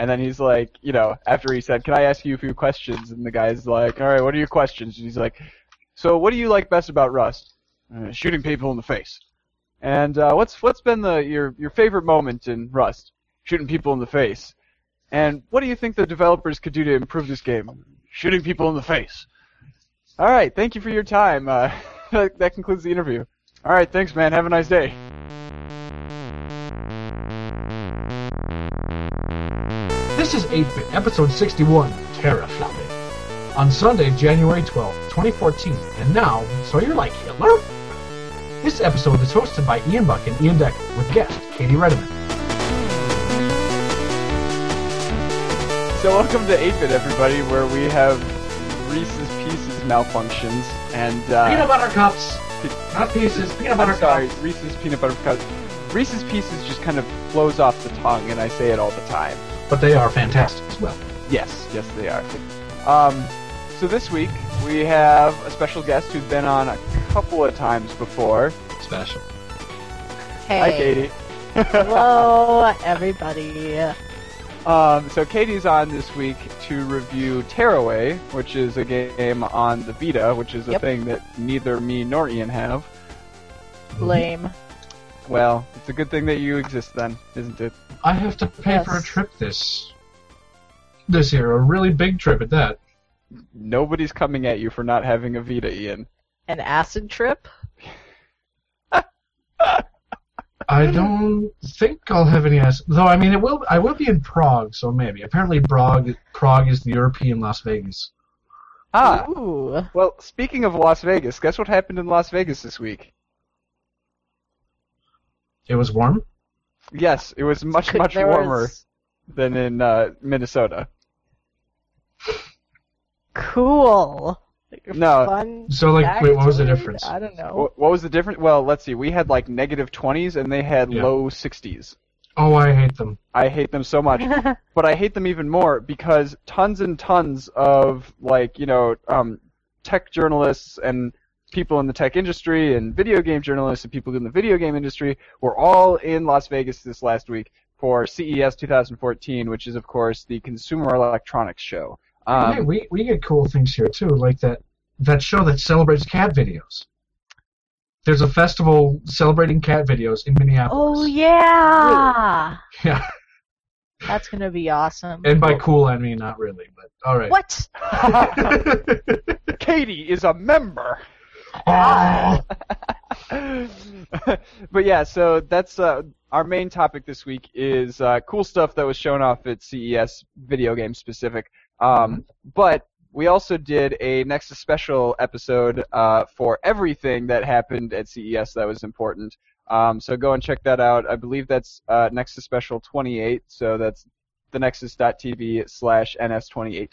And then he's like, you know, after he said, "Can I ask you a few questions?" and the guy's like, "All right, what are your questions?" And he's like, "So what do you like best about Rust?" Uh, shooting people in the face. And uh, what's what's been the your your favorite moment in Rust? Shooting people in the face. And what do you think the developers could do to improve this game? Shooting people in the face. All right, thank you for your time. Uh, that concludes the interview. All right, thanks, man. Have a nice day. This is 8-Bit, episode 61, Terra Teraflopping. On Sunday, January 12, 2014, and now, so you're like Hitler? This episode is hosted by Ian Buck and Ian Decker, with guest Katie Redeman. So welcome to 8-Bit, everybody, where we have Reese's Pieces malfunctions and uh, Peanut butter cups, not pieces, peanut butter I'm sorry, cups. Reese's peanut butter cups. Reese's Pieces just kind of flows off the tongue, and I say it all the time. But they are fantastic as well. Yes, yes, they are. Um, so this week we have a special guest who's been on a couple of times before. Special. Hey. Hi, Katie. Hello, everybody. Um, so Katie's on this week to review Tearaway, which is a game on the Vita, which is a Yep. thing that neither me nor Ian have. Lame. Well, it's a good thing that you exist then, isn't it? I have to pay for a trip this this year, a really big trip at that. Nobody's coming at you for not having a Vita, Ian. An acid trip? I don't think I'll have any ass. Though I mean, it will. I will be in Prague, so maybe. Apparently, Prague Prague is the European Las Vegas. Ah, Ooh. well, speaking of Las Vegas, guess what happened in Las Vegas this week? It was warm. Yes, it was much, much there warmer was- than in uh, Minnesota. Cool. No. Fun So, like, wait, what was the backstory? difference? I don't know. Wh- What was the difference? Well, let's see. We had like negative 20s and they had Yeah. low 60s. Oh, I hate them. I hate them so much. but I hate them even more because tons and tons of like you know um, tech journalists and people in the tech industry and video game journalists and people in the video game industry were all in Las Vegas this last week for CES 2014, which is of course the Consumer Electronics Show. Um, hey, we we get cool things here too, like that that show that celebrates cat videos. There's a festival celebrating cat videos in Minneapolis. oh, yeah. Yeah, That's going to be awesome. and by cool I mean not really, but all right. What? Katie is a member. But yeah, so that's uh, our main topic this week is uh, cool stuff that was shown off at CES, video game specific. Um, but we also did a Nexus special episode uh, for everything that happened at CES that was important. Um, so go and check that out. I believe that's uh, Nexus Special 28. So that's the thenexus.tv slash ns28.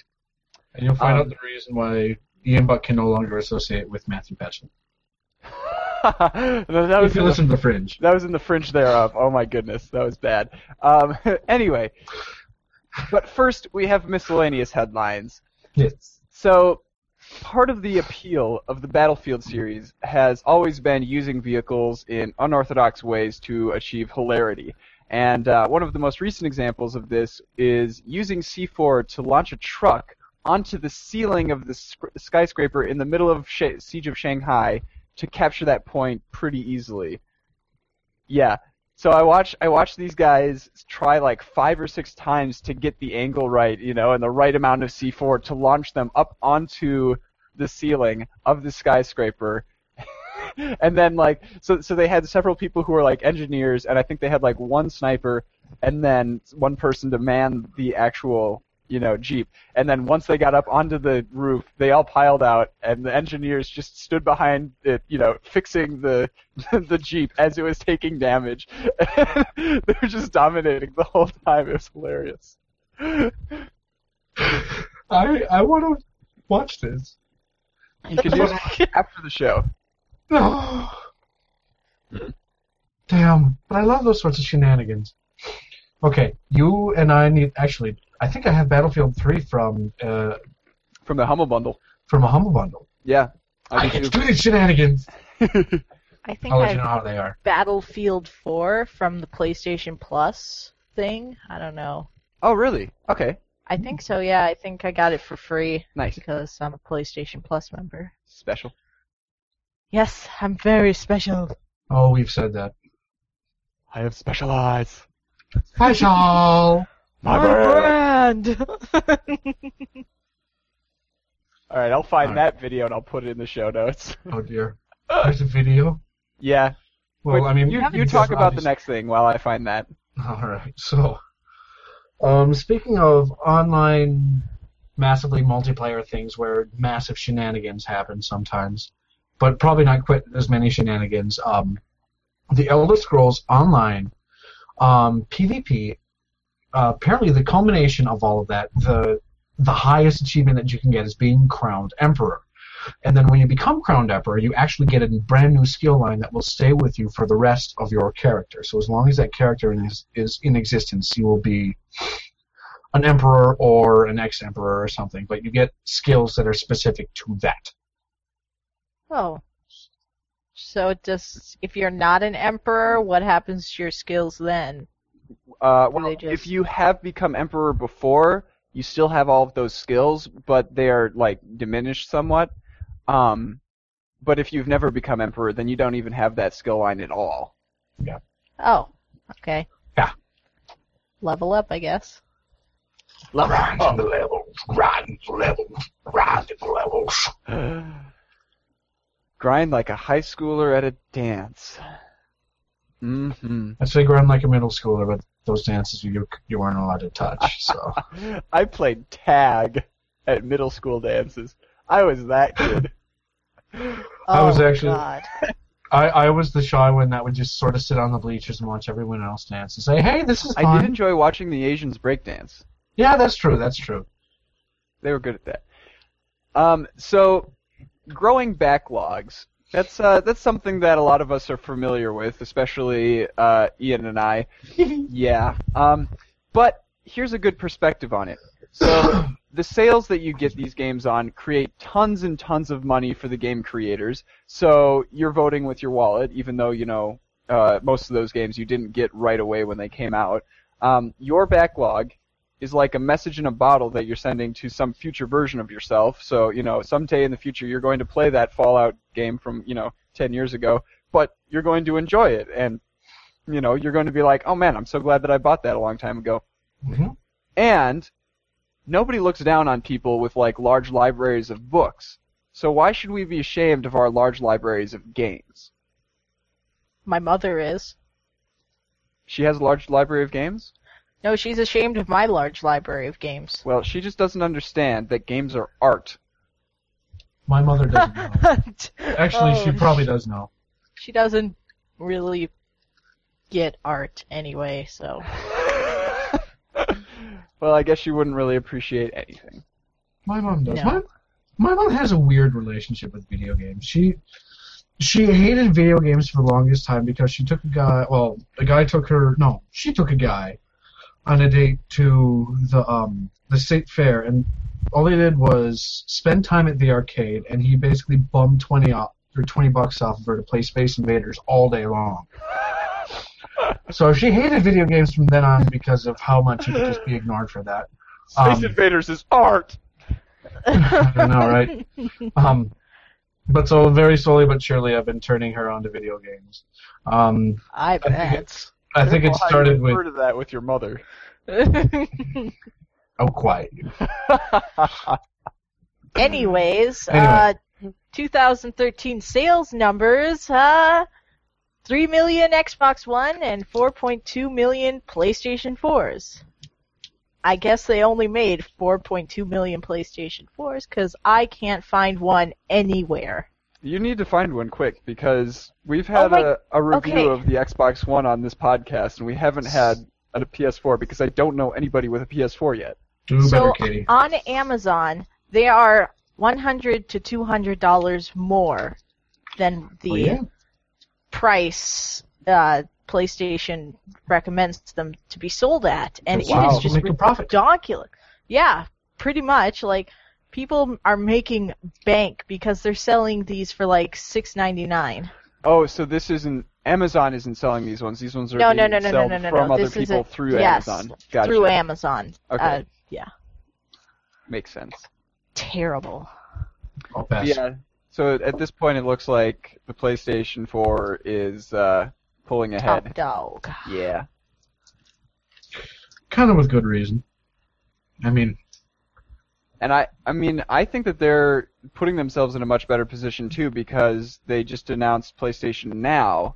And you'll find Um, out the reason why Ian Buck can no longer associate with Matthew Patchen. that was If you in the- listen to the Fringe. That was in the fringe thereof. Oh my goodness, that was bad. Um, anyway, but first we have miscellaneous headlines. Yes. So, part of the appeal of the Battlefield series has always been using vehicles in unorthodox ways to achieve hilarity. And uh, one of the most recent examples of this is using C4 to launch a truck onto the ceiling of the skyscraper in the middle of Sh- Siege of Shanghai to capture that point pretty easily. Yeah. So I watch I watch these guys try like five or six times to get the angle right, you know, and the right amount of C4 to launch them up onto the ceiling of the skyscraper. and then like so so they had several people who were like engineers and I think they had like one sniper and then one person to man the actual you know jeep and then once they got up onto the roof they all piled out and the engineers just stood behind it you know fixing the the jeep as it was taking damage they were just dominating the whole time it was hilarious I I want to watch this. you can do it after the show Damn, but I love those sorts of shenanigans. Okay, you and I need actually. I think I have Battlefield 3 from uh, from the humble bundle from a humble bundle. yeah I I get do these shenanigans. I think I'll let you know how they are. Battlefield 4 from the PlayStation Plus thing. I don't know. Oh, really? Okay. I think so. Yeah, I think I got it for free Nice. because I'm a PlayStation Plus member. Special. Yes, I'm very special. Oh, we've said that. I have special eyes. Special. My brand. All right, I'll find All that video and I'll put it in the show notes. Oh dear. There's a video. yeah. Well, I mean, you, haven't you talk about the next thing while I find that. All right. So, um, speaking of online, massively multiplayer things where massive shenanigans happen sometimes, but probably not quite as many shenanigans. Um, the Elder Scrolls Online um, PvP. Uh, apparently, the culmination of all of that, the the highest achievement that you can get is being crowned Emperor. And then when you become crowned emperor, you actually get a brand new skill line that will stay with you for the rest of your character. So as long as that character is, is in existence, you will be an emperor or an ex-emperor or something. But you get skills that are specific to that. oh. So just if you're not an emperor, what happens to your skills then? Uh, well, just- if you have become emperor before, you still have all of those skills, but they are like diminished somewhat. Um, but if you've never become emperor, then you don't even have that skill line at all. Yeah. Oh, okay. Yeah. Level up, I guess. Grind the levels, grind the levels, grind the levels. Grind like a high schooler at a dance. Mm-hmm. I say grind like a middle schooler, but those dances you you weren't allowed to touch. So I played tag at middle school dances. I was that kid. I was Oh, actually- God. I, I was the shy one that would just sort of sit on the bleachers and watch everyone else dance and say, "Hey, this is fun." I did enjoy watching the Asians breakdance. Yeah, that's true. That's true. They were good at that. Um, so, growing backlogs. That's uh, that's something that a lot of us are familiar with, especially uh, Ian and I. yeah. Um, but here's a good perspective on it. So the sales that you get these games on create tons and tons of money for the game creators. So you're voting with your wallet, even though you know uh, most of those games you didn't get right away when they came out. Um, your backlog is like a message in a bottle that you're sending to some future version of yourself. So, you know, someday in the future you're going to play that Fallout game from, you know, 10 years ago, but you're going to enjoy it and you know, you're going to be like, "Oh man, I'm so glad that I bought that a long time ago." hmm And nobody looks down on people with like large libraries of books. So why should we be ashamed of our large libraries of games? My mother is. She has a large library of games? No, she's ashamed of my large library of games. Well, she just doesn't understand that games are art. My mother doesn't know. Actually, she Oh, probably does know. She doesn't really get art anyway, so. well, I guess she wouldn't really appreciate anything. My mom does. No. My, my mom has a weird relationship with video games. She she hated video games for the longest time because she took a guy. Well, a guy took her. No, she took a guy on a date to the um the state fair, and all he did was spend time at the arcade, and he basically bummed twenty off or twenty bucks off of her to play Space Invaders all day long. So she hated video games from then on because of how much he could just be ignored for that. Space Um, Invaders is art. I know, right? Um, but so very slowly but surely, I've been turning her on to video games. Um, I I bet. I think it Careful how you started with. to that with your mother. Oh, quiet. Anyways, Anyway. uh, 2013 sales numbers, uh, 3 million Xbox One and 4.2 million PlayStation 4s. I guess they only made 4.2 million PlayStation 4s because I can't find one anywhere. You need to find one quick because we've had Oh my- a, a review okay. of the Xbox One on this podcast, and we haven't had a PS4 because I don't know anybody with a PS4 yet. Do so better, on Amazon, they are 100 to 200 dollars more than the Oh, yeah? price uh, PlayStation recommends them to be sold at, and Wow, it is just make a profit. ridiculous. Yeah, pretty much. Like people are making bank because they're selling these for like six ninety nine. Oh, so this isn't Amazon isn't selling these ones. These ones are No, being no, no, no, no, sold no, no, from no. other This people a- through yes, Amazon. Gotcha. Through Amazon. Okay. Uh, yeah. Makes sense. Terrible. I'll. Yeah. So at this point, it looks like the PlayStation 4 is uh, pulling Top dog. Yeah. Kind of with good reason. I mean, And I, I mean, I think that they're putting themselves in a much better position too because they just announced PlayStation Now,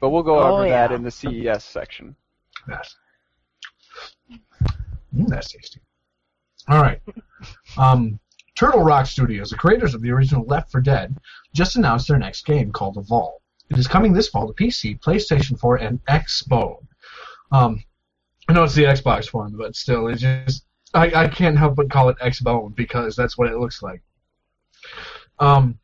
but we'll go Oh, over that in the CES section. Yes. Mm, that's tasty. All right. Um, Turtle Rock Studios, the creators of the original Left 4 Dead, just announced their next game called Evolve. It is coming this fall to PC, PlayStation 4, and Xbox. Um, I know it's the Xbox one, but still, it's just I, I can't help but call it Xbone because that's what it looks like. Um,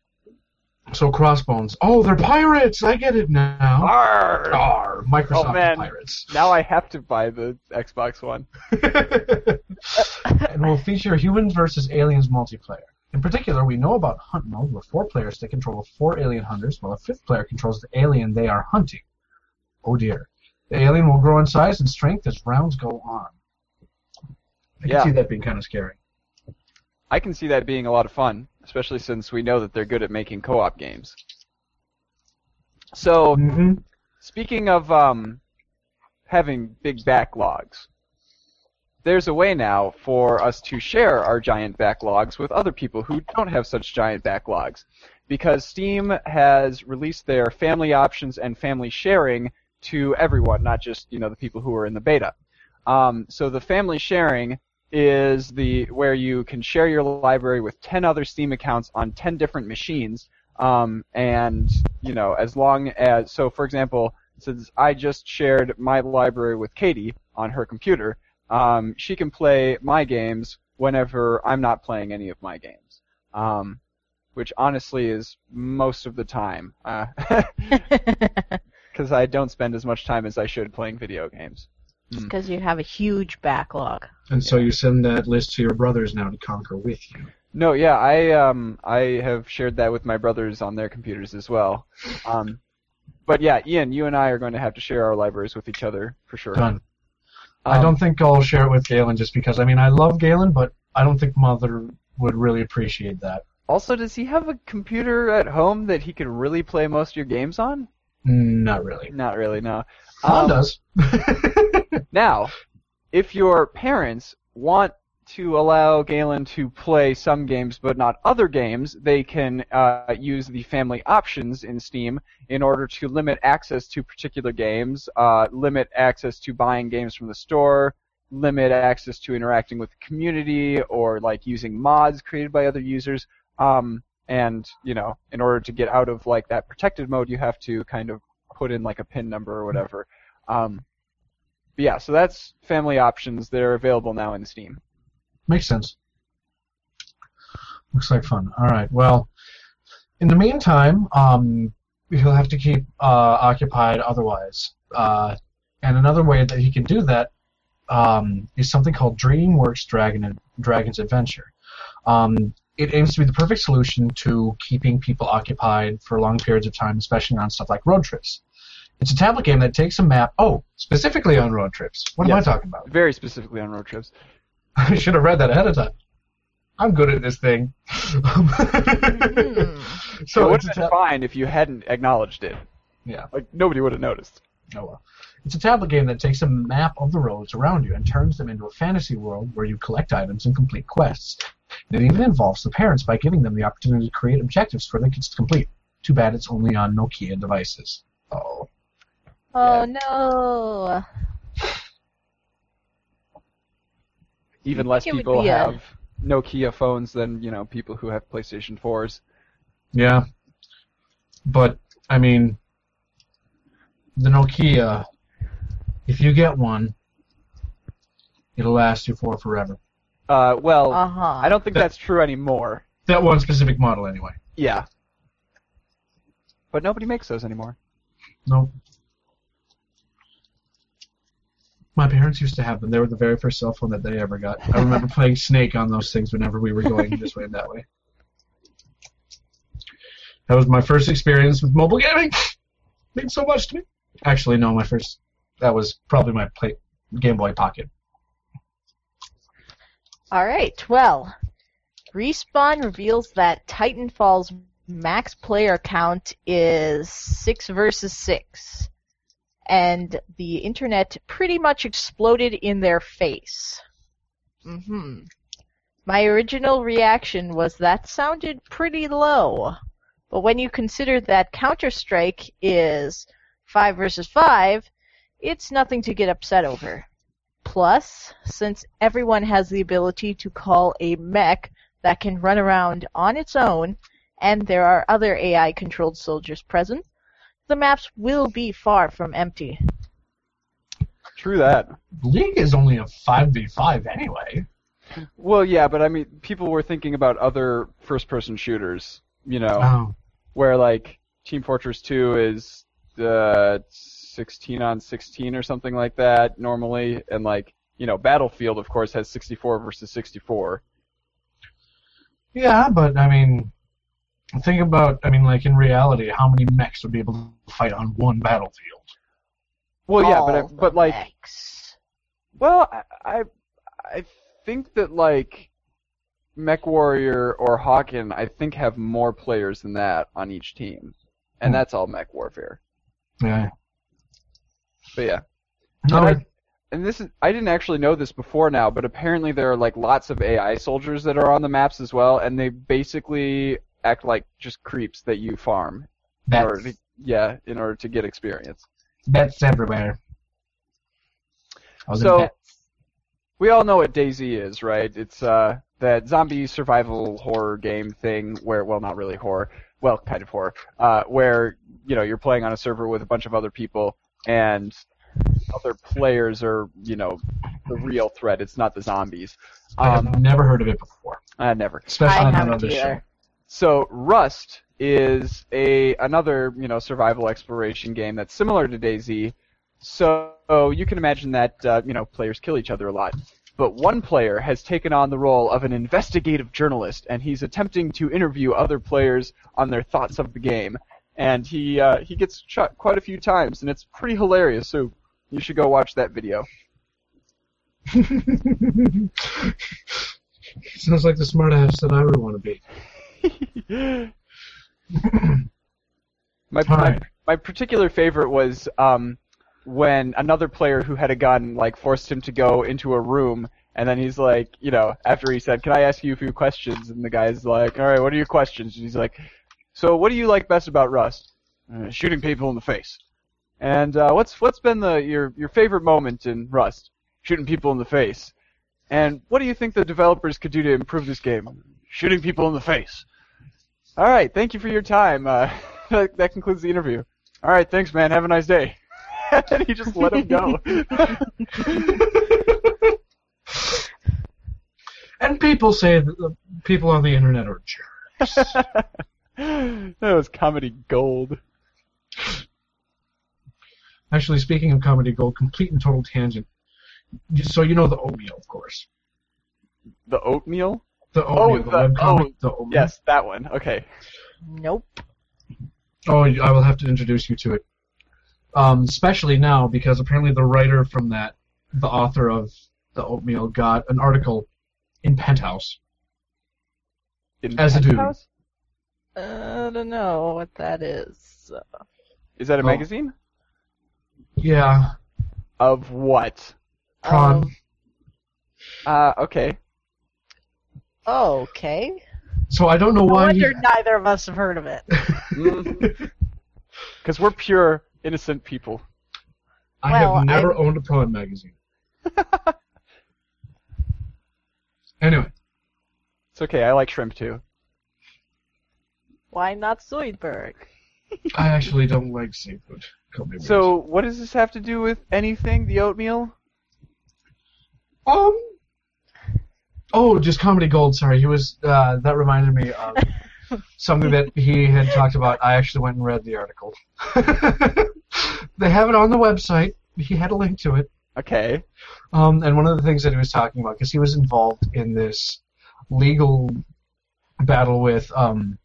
so Crossbones. Oh, they're pirates! I get it now. Arr! Arr, Microsoft Oh, man. pirates. Now I have to buy the Xbox One. and will feature humans versus aliens multiplayer. In particular, we know about Hunt Mode, where four players take control of four alien hunters, while a fifth player controls the alien they are hunting. Oh dear. The alien will grow in size and strength as rounds go on. I can Yeah. see that being kind of scary. I can see that being a lot of fun, especially since we know that they're good at making co-op games. So, Mm-hmm. speaking of um, having big backlogs, there's a way now for us to share our giant backlogs with other people who don't have such giant backlogs. Because Steam has released their family options and family sharing to everyone, not just you know the people who are in the beta. Um, so the family sharing is the where you can share your library with 10 other Steam accounts on 10 different machines. Um, and you know, as long as so, for example, since I just shared my library with Katie on her computer, um, she can play my games whenever I'm not playing any of my games. Um, which honestly is most of the time, because I don't spend as much time as I should playing video games. Because you have a huge backlog. And so you send that list to your brothers now to conquer with you. No, yeah, I um I have shared that with my brothers on their computers as well. Um, but yeah, Ian, you and I are going to have to share our libraries with each other for sure. Done. I Um, don't think I'll share it with Galen just because, I mean, I love Galen, but I don't think Mother would really appreciate that. Also, does he have a computer at home that he could really play most of your games on? Mm, Not really. Not really, no. Mom Um, does. Now, if your parents want to allow Galen to play some games but not other games, they can uh, use the family options in Steam in order to limit access to particular games, uh, limit access to buying games from the store, limit access to interacting with the community, or like using mods created by other users. Um, and you know, in order to get out of like that protected mode, you have to kind of put in like a pin number or whatever. Um, but yeah, so that's family options. They're available now in Steam. Makes sense. Looks like fun. All right. Well, in the meantime, um, he'll have to keep uh, occupied otherwise. Uh, and another way that he can do that um, is something called DreamWorks Dragon Dragon's Adventure. Um, it aims to be the perfect solution to keeping people occupied for long periods of time, especially on stuff like road trips. It's a tablet game that takes a map. Oh, specifically on road trips. What am I talking about? Very specifically on road trips. I should have read that ahead of time. I'm good at this thing. Hmm. So it would have been tab- fine if you hadn't acknowledged it. yeah. Like nobody would have noticed. Oh well. It's a tablet game that takes a map of the roads around you and turns them into a fantasy world where you collect items and complete quests. It even involves the parents by giving them the opportunity to create objectives for their kids to complete. Too bad it's only on Nokia devices. Oh. Oh no. Even less think it would people be a- have Nokia phones than you know people who have PlayStation 4s. Yeah. But I mean the Nokia if you get one it'll last you for forever. Uh, well, Uh huh. I don't think that's true anymore. That one specific model anyway. Yeah. But nobody makes those anymore. Nope. My parents used to have them. They were the very first cell phone that they ever got. I remember playing Snake on those things whenever we were going this way and that way. That was my first experience with mobile gaming. Means so much to me. Actually, no, my first. That was probably my play, Game Boy Pocket. All right. Well, Respawn reveals that Titanfall's max player count is six versus six, and the internet pretty much exploded in their face. hmm My original reaction was that sounded pretty low, but when you consider that Counter Strike is five versus five, it's nothing to get upset over. Plus, since everyone has the ability to call a mech that can run around on its own, and there are other AI controlled soldiers present, the maps will be far from empty. True that. League is only a five v five anyway. Well, yeah, but I mean, people were thinking about other first-person shooters. You know, Oh. where like Team Fortress 2 is uh, 16 on 16 or something like that normally, and like you know, Battlefield of course has 64 versus 64. Yeah, but I mean, think about. I mean, like in reality, how many mechs would be able to fight on one battlefield? Well, yeah, but I, but like, mechs. well, I, I I think that like Mech Warrior or Hawken, I think have more players than that on each team, and Hmm. that's all Mech Warfare. Yeah. But yeah. No, And I- and this is I didn't actually know this before now, but apparently there are like lots of AI soldiers that are on the maps as well, and they basically act like just creeps that you farm in order to yeah, in order to get experience. that's everywhere. I So- We all know what DayZ is, right? It's uh that zombie survival horror game thing where well not really horror, well kind of horror, uh where you know you're playing on a server with a bunch of other people and other players are you know the real threat. It's not the zombies. I have Um, never heard of it before, uh, never. especially I on haven't another show. So Rust is a another you know survival exploration game that's similar to DayZ. So you can imagine that uh, you know players kill each other a lot. But one player has taken on the role of an investigative journalist, and he's attempting to interview other players on their thoughts of the game. And he uh, he gets shot quite a few times, and it's pretty hilarious. So you should go watch that video. Sounds like the smartass that I would want to be. my, my my particular favorite was um, when another player who had a gun like forced him to go into a room, and then he's like, you know, after he said, "Can I ask you a few questions?" and the guy's like, "All right, what are your questions?" And he's like, "So what do you like best about Rust?" "Uh, shooting people in the face. And uh, what's what's been the your your favorite moment in Rust? Shooting people in the face. And what do you think the developers could do to improve this game? Shooting people in the face. All right, thank you for your time. Uh, that, that concludes the interview. All right, thanks, man. Have a nice day. and he just let him go. and people say that the people on the internet are jerks. that was comedy gold. Actually, speaking of comedy gold, complete and total tangent. So you know the oatmeal, of course. The oatmeal? The Oh, the, the- webcomic, the oatmeal. Yes, that one. Okay. Nope. Oh, I will have to introduce you to it. Um, especially now because apparently the writer from that, the author of the oatmeal, got an article in Penthouse. In As a dude. Penthouse? I don't know what that is. Is that a Oh. magazine? Yeah, Of what? prawn. Um, Uh, okay. Okay. so I don't know No why. wonder he- neither of us have heard of it. Because we're pure, innocent people. I Well, have never I'm- owned a prawn magazine. anyway, It's okay. I like shrimp too. Why not Zoidberg? I actually don't like seafood. Call me weird. So, what does this have to do with anything? The oatmeal? Um. Oh, just comedy gold. Sorry, he was. Uh, that reminded me of something that he had talked about. I actually went and read the article. they have it on the website. He had a link to it. Okay. Um, and one of the things that he was talking about, because he was involved in this legal battle with um,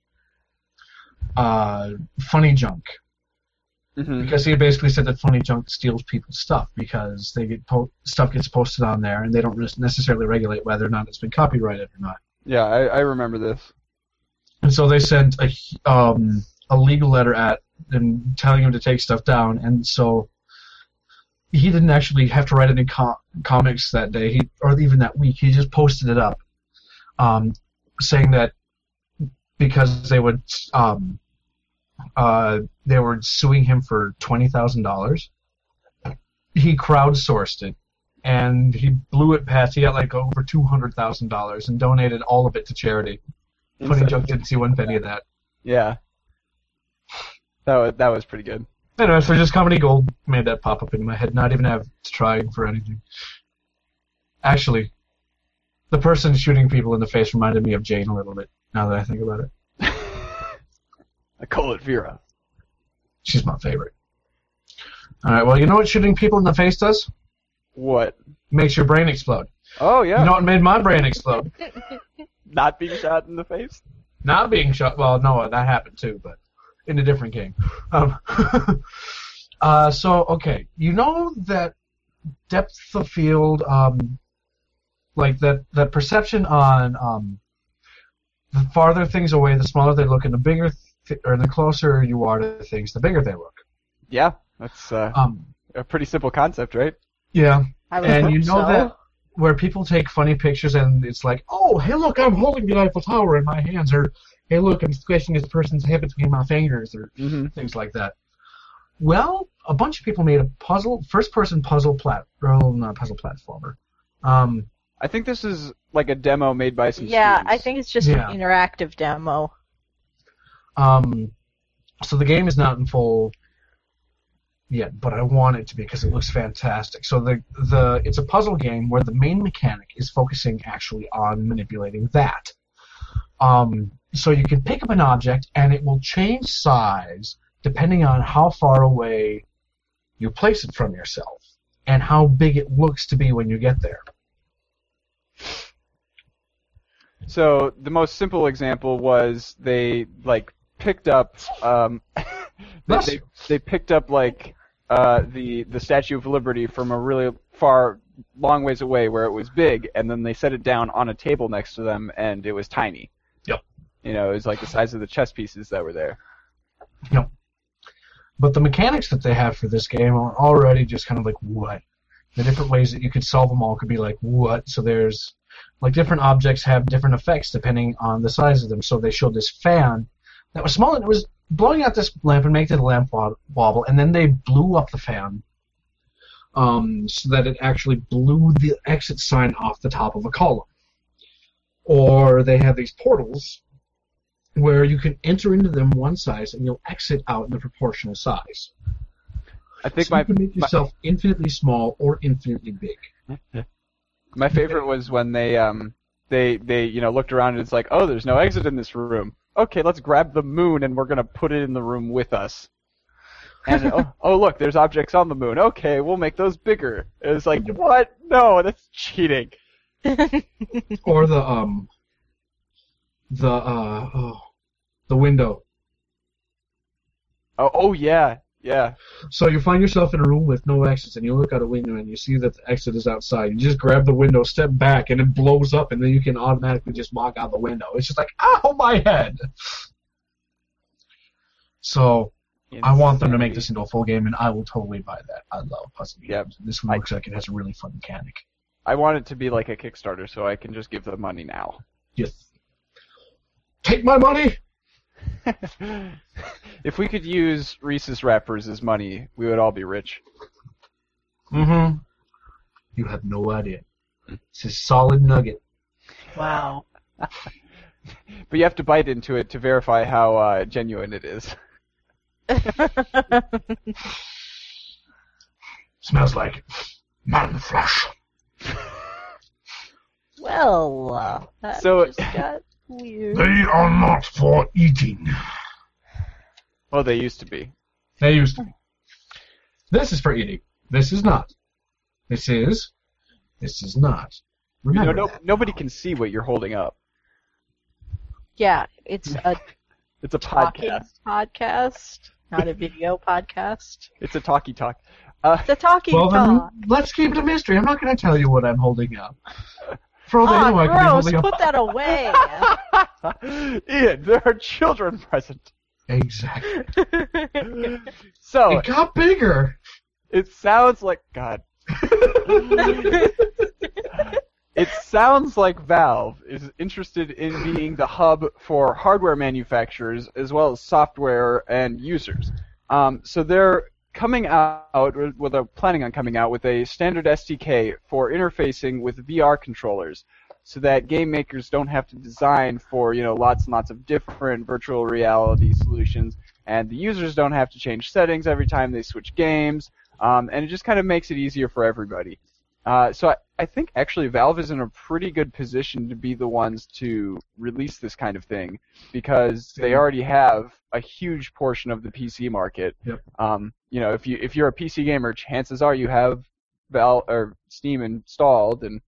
uh, Funny Junk hmm because he basically said that Funny Junk steals people's stuff because they get po- stuff gets posted on there and they don't necessarily regulate whether or not it's been copyrighted or not. Yeah, I, I remember this. And so they sent a um, a legal letter at and telling him to take stuff down. And so he didn't actually have to write any com- comics that day, he, or even that week. He just posted it up, um, saying that because they would um, uh, they were suing him for twenty thousand dollars. He crowdsourced it, and he blew it past. He got like over two hundred thousand dollars and donated all of it to charity. Funny joke didn't see one penny of that. Yeah. That was that was pretty good. Anyway, so just comedy gold made that pop up in my head. Not even have to try for anything. Actually, the person shooting people in the face reminded me of Jane a little bit. Now that I think about it, I call it Vera. she's my favorite. All right. Well, you know what shooting people in the face does? What? Makes your brain explode. Oh yeah. You know what made my brain explode? Not being shot in the face. Not being shot. Well, no, that happened too, but in a different game. Um, uh, so okay, you know that depth of field, um, like that that perception on um, the farther things away, the smaller they look, and the bigger or the closer you are to things, the bigger they look. Yeah, that's uh, Um, a pretty simple concept, right? yeah, and you know so. that where people take funny pictures and it's like, oh, hey, look, I'm holding the Eiffel Tower in my hands, or hey, look, I'm squishing this person's head between my fingers, or Mm-hmm. things like that. Well, a bunch of people made a puzzle, first-person puzzle plat, well, not puzzle platformer. Um, I think this is like a demo made by some. Yeah, students. I think it's just Yeah. an interactive demo. Um, so the game is not in full yet, but I want it to be because it looks fantastic. So the the it's a puzzle game where the main mechanic is focusing actually on manipulating that. Um, so you can pick up an object and it will change size depending on how far away you place it from yourself and how big it looks to be when you get there. So the most simple example was they like picked up um, they, they they picked up like uh, the the Statue of Liberty from a really far long ways away where it was big, and then they set it down on a table next to them, and it was tiny. Yep. You know, it was like the size of the chess pieces that were there. Yep. But the mechanics that they have for this game are already just kind of like what? The different ways that you could solve them all could be like what? So there's like different objects have different effects depending on the size of them. So they showed this fan that was small and it was blowing out this lamp and making the lamp wobble, and then they blew up the fan um, so that it actually blew the exit sign off the top of a column. Or they have these portals where you can enter into them one size and you'll exit out in the proportional size. I think so my you can make my- infinitely small or infinitely big. My favorite was when they um they they you know looked around and it's like oh there's no exit in this room. Okay, let's grab the moon and we're gonna put it in the room with us. And oh, oh look, there's objects on the moon. Okay, we'll make those bigger. It was like what? No, that's cheating. Or the um the uh oh, the window. Oh oh yeah yeah. So you find yourself in a room with no exits, and you look out a window and you see that the exit is outside. You just grab the window, step back, and it blows up, and then you can automatically just walk out the window. It's just like, ow, my head. So I want them to make this into a full game, and I will totally buy that. I love puzzle games. Yep. This one looks like it has a really fun mechanic. I want it to be like a Kickstarter, so I can just give them money now. Yes. Take my money. if we could use Reese's wrappers as money, we would all be rich. Mm-hmm. You have no idea. It's a solid nugget. wow. But you have to bite into it to verify how uh, genuine it is. Smells like man flesh. well, uh, that So- just got weird. They are not for eating. Oh, they used to be. They used to be. This is for eating. This is not. This is. This is not. You know, Remember no, that. nobody can see what you're holding up. Yeah, it's a It's a podcast. podcast, not a video podcast. It's a talkie talk. Uh, It's a talking Well, talk. then let's keep it a mystery. I'm not going to tell you what I'm holding up. For all Oh, I gross! holding up. Put that away. Ian, there are children present. Exactly. So It got bigger. it sounds like God. It sounds like Valve is interested in being the hub for hardware manufacturers as well as software and users. Um, so they're coming out, or well, they're planning on coming out with a standard SDK for interfacing with VR controllers, so that game makers don't have to design for you know lots and lots of different virtual reality solutions, and the users don't have to change settings every time they switch games, um, and it just kind of makes it easier for everybody. Uh, so I, I think actually Valve is in a pretty good position to be the ones to release this kind of thing because they Mhm. already have a huge portion of the PC market. Yep. Um, you know, if you if you're a PC gamer, chances are you have Valve or Steam installed, and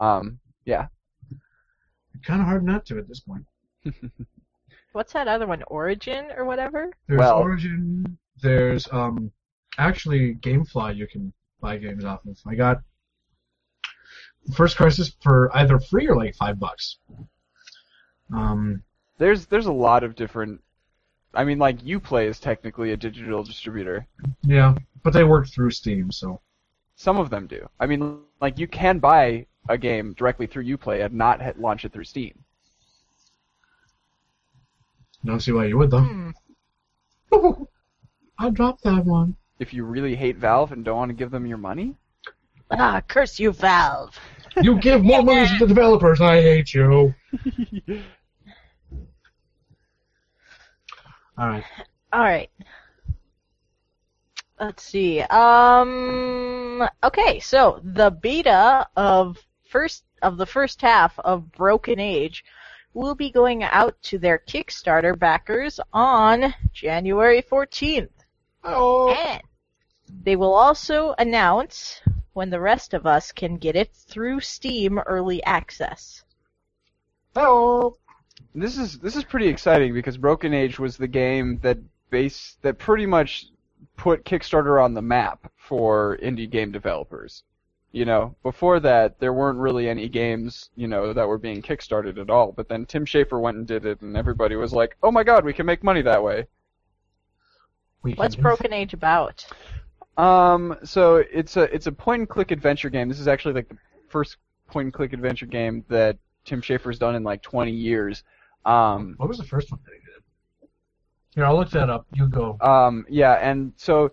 um, yeah, Kind of hard not to at this point. What's that other one? Origin or whatever? There's Well- Origin. There's um, actually GameFly. You can buy games off of. I got First Crysis for either free or like five bucks. Um, there's there's a lot of different. I mean, like UPlay is technically a digital distributor. yeah, but they work through Steam, so Some of them do. I mean, like you can buy a game directly through UPlay and not ha- launch it through Steam. don't see why you would though. Hmm. I dropped that one. If you really hate Valve and don't want to give them your money, Ah, curse you, Valve. You give more money to the developers. I hate you. All right. All right. Let's see. Um. Okay, so the beta of first of the first half of Broken Age will be going out to their Kickstarter backers on January 14th. Oh. And they will also announce when the rest of us can get it through Steam Early Access. Oh. This is this is pretty exciting because Broken Age was the game that base that pretty much put Kickstarter on the map for indie game developers. You know, before that there weren't really any games, you know, that were being kickstarted at all, but then Tim Schafer went and did it and everybody was like, "Oh my god, we can make money that way." We What's can- Broken Age about? Um, so it's a it's a point and click adventure game. This is actually like the first point and click adventure game that Tim Schafer's done in like 20 years. Um, What was the first one that he did? Here, I'll look that up. You go. um, yeah, and so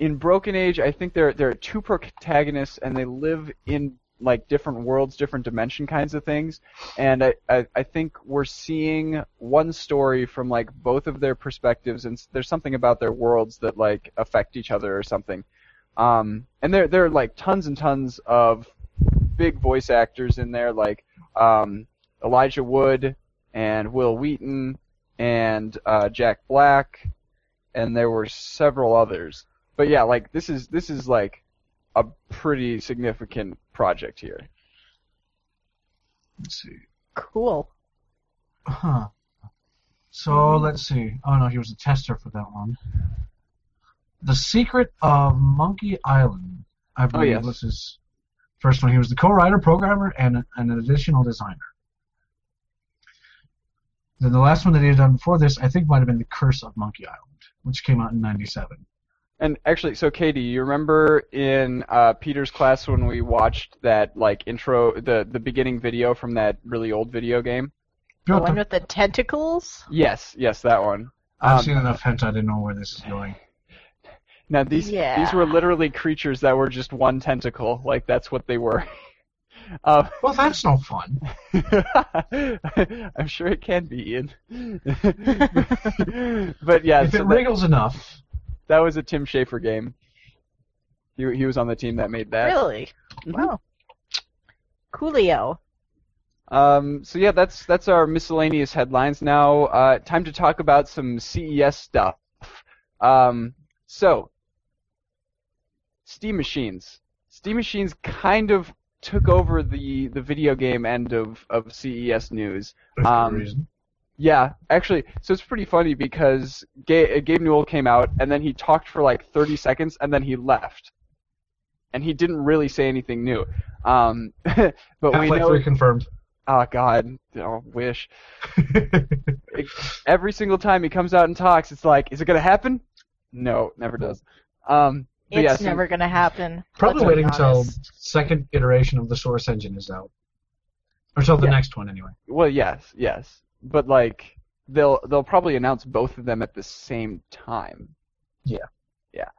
in Broken Age, I think there there are two protagonists, and they live in like different worlds, different dimension kinds of things. And I, I, I think we're seeing one story from like both of their perspectives, and there's something about their worlds that like affect each other or something. Um, and there there are like tons and tons of big voice actors in there, like um, Elijah Wood and Wil Wheaton and uh, Jack Black, and there were several others. But yeah, like this is this is like a pretty significant project here. Let's see. Cool. Huh. So let's see. Oh no, he was a tester for that one. The Secret of Monkey Island. I believe yes. was his first one. He was the co-writer, programmer, and and an additional designer. Then the last one that he had done before this, I think, might have been The Curse of Monkey Island, which came out in '97. And actually, so Katie, you remember in uh, Peter's class when we watched that like intro, the the beginning video from that really old video game? The one with the tentacles? Yes, yes, that one. I've um, seen enough hentai. I didn't know where this is going. Now these Yeah. these were literally creatures that were just one tentacle, like that's what they were. uh, Well, that's no fun. I'm sure it can be, Ian. but yeah, if so it that, wriggles enough. that was a Tim Schafer game. He he was on the team that made that. Really? Mhm. Wow. Coolio. Um, so yeah, that's that's our miscellaneous headlines. Now, uh, time to talk about some CES stuff. Um, so, Steam machines. Steam machines kind of took over the the video game end of of CES news. Um. Yeah, actually, so it's pretty funny because Gabe, Gabe Newell came out and then he talked for like 30 seconds and then he left, and he didn't really say anything new. Um, but we Half-Life know. 3 confirmed. Oh God, oh, wish. Every single time he comes out and talks, it's like, is it gonna happen? No, it never does. Um, but It's yeah, so- never gonna happen. Probably waiting until second iteration of the Source engine is out. Or till the Yeah. next one, anyway. Well, yes, yes, but like they'll they'll probably announce both of them at the same time. Yeah. Yeah.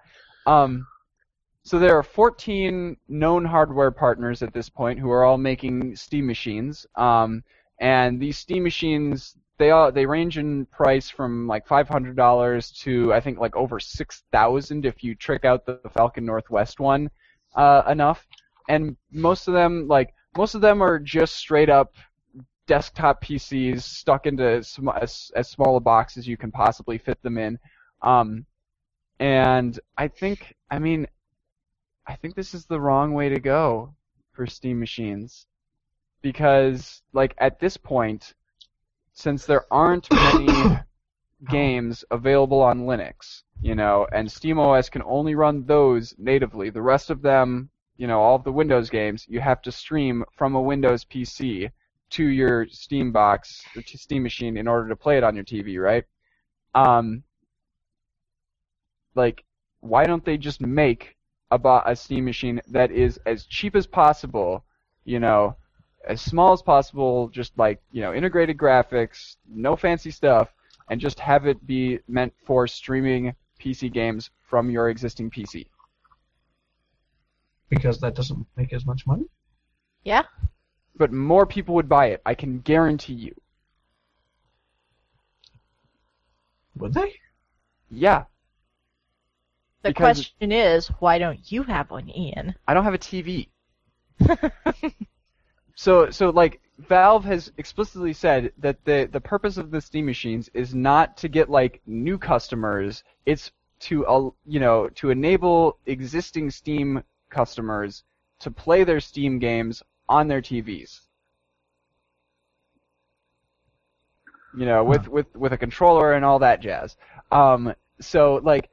Um, so there are 14 known hardware partners at this point who are all making Steam machines. Um, and these Steam machines they all they range in price from like $500 to I think like over 6,000 if you trick out the Falcon Northwest one uh, enough. And most of them like most of them are just straight up desktop PCs stuck into sm- as, as small a box as you can possibly fit them in. Um, and I think, I mean, I think this is the wrong way to go for Steam machines. Because, like, at this point, since there aren't many games available on Linux, you know, and SteamOS can only run those natively, the rest of them, you know, all of the Windows games, you have to stream from a Windows PC to your Steam box, or to Steam machine in order to play it on your TV, right? Um, like, why don't they just make a, bo- a Steam machine that is as cheap as possible, you know, as small as possible, just like, you know, integrated graphics, no fancy stuff, and just have it be meant for streaming PC games from your existing PC. Because that doesn't make as much money. Yeah. But more people would buy it, I can guarantee you. Would they? Yeah, The Because- question is, why don't you have one, Ian? I don't have a TV. So, so like Valve has explicitly said that the the purpose of the Steam machines is not to get like new customers. It's to uh, you know to enable existing Steam customers to play their Steam games on their TVs. You know, with with with a controller and all that jazz. Um, so like,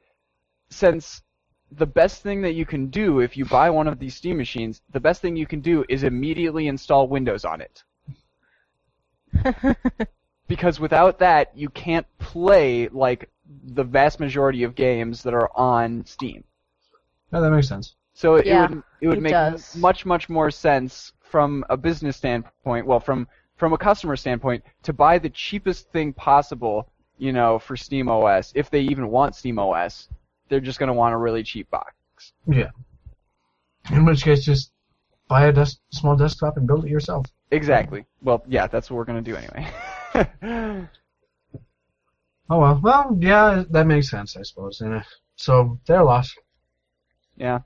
since the best thing that you can do if you buy one of these Steam machines, the best thing you can do is immediately install Windows on it. Because without that, you can't play like the vast majority of games that are on Steam. Yeah, that makes sense. So it Yeah, would it would it make does. much much more sense from a business standpoint, well from from a customer standpoint, to buy the cheapest thing possible, you know, for Steam OS. If they even want Steam OS, they're just going to want a really cheap box. Yeah. In which case, just buy a des- small desktop and build it yourself. Exactly. Well, yeah, that's what we're gonna do anyway. Oh well. Well, yeah, that makes sense, I suppose. Yeah. so they're lost. yeah.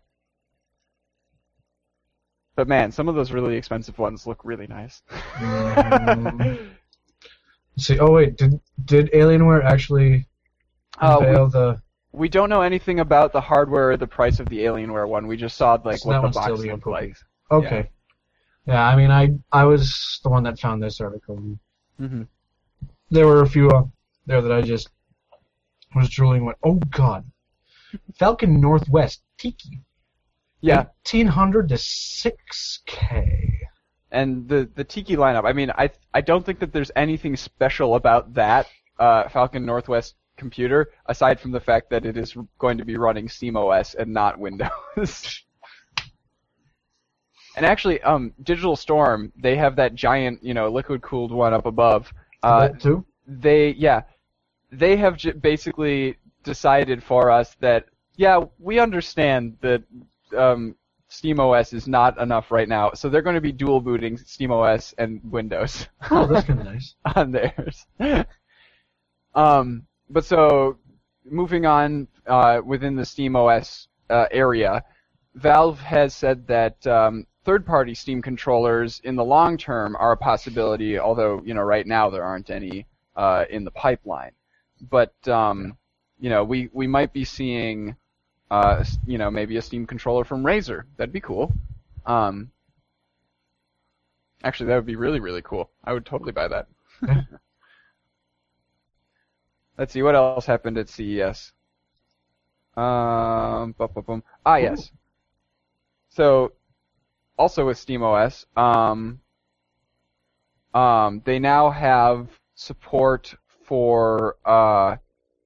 But man, some of those really expensive ones look really nice. Let's see. Oh wait, did did Alienware actually Uh, we, unveil the? We don't know anything about the hardware or the price of the Alienware one. We just saw like So what the box looked like. Okay. Yeah. I mean, I I was the one that found this article. hmm There were a few uh, there that I just was drooling. Went, oh god, Falcon Northwest Tiki. Yeah, 1800 to 6K. and the the Tiki lineup. I mean, I I don't think that there's anything special about that uh, Falcon Northwest computer aside from the fact that it is going to be running SteamOS and not Windows. and actually, um, Digital Storm they have that giant, you know, liquid cooled one up above. Uh, that too? they yeah, they have j- basically decided for us that yeah, we understand that um, SteamOS is not enough right now, so they're going to be dual booting SteamOS and Windows Oh, that's kind of nice. on theirs. um, but so moving on uh, within the SteamOS uh, area, Valve has said that um, third-party Steam controllers in the long term are a possibility, although you know right now there aren't any uh, in the pipeline. But um, you know we we might be seeing uh, you know maybe a Steam controller from Razer. That'd be cool. Um, actually, that would be really really cool. I would totally buy that. let's see what else happened at CES. Um, bum, bum, bum. ah yes. So, also with SteamOS, um, um, they now have support for uh,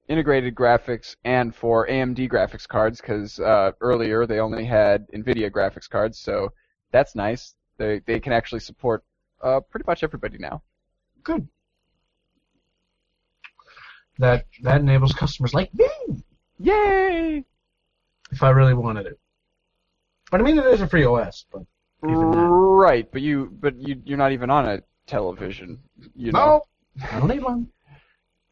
integrated graphics and for AMD graphics cards because uh, earlier they only had NVIDIA graphics cards, so that's nice. They they can actually support uh, pretty much everybody now. Good. That that enables customers like me Yay! if I really wanted it. But I mean, it is a free OS, but. Right, but you but you you're not even on a television. You know. no, I don't need one.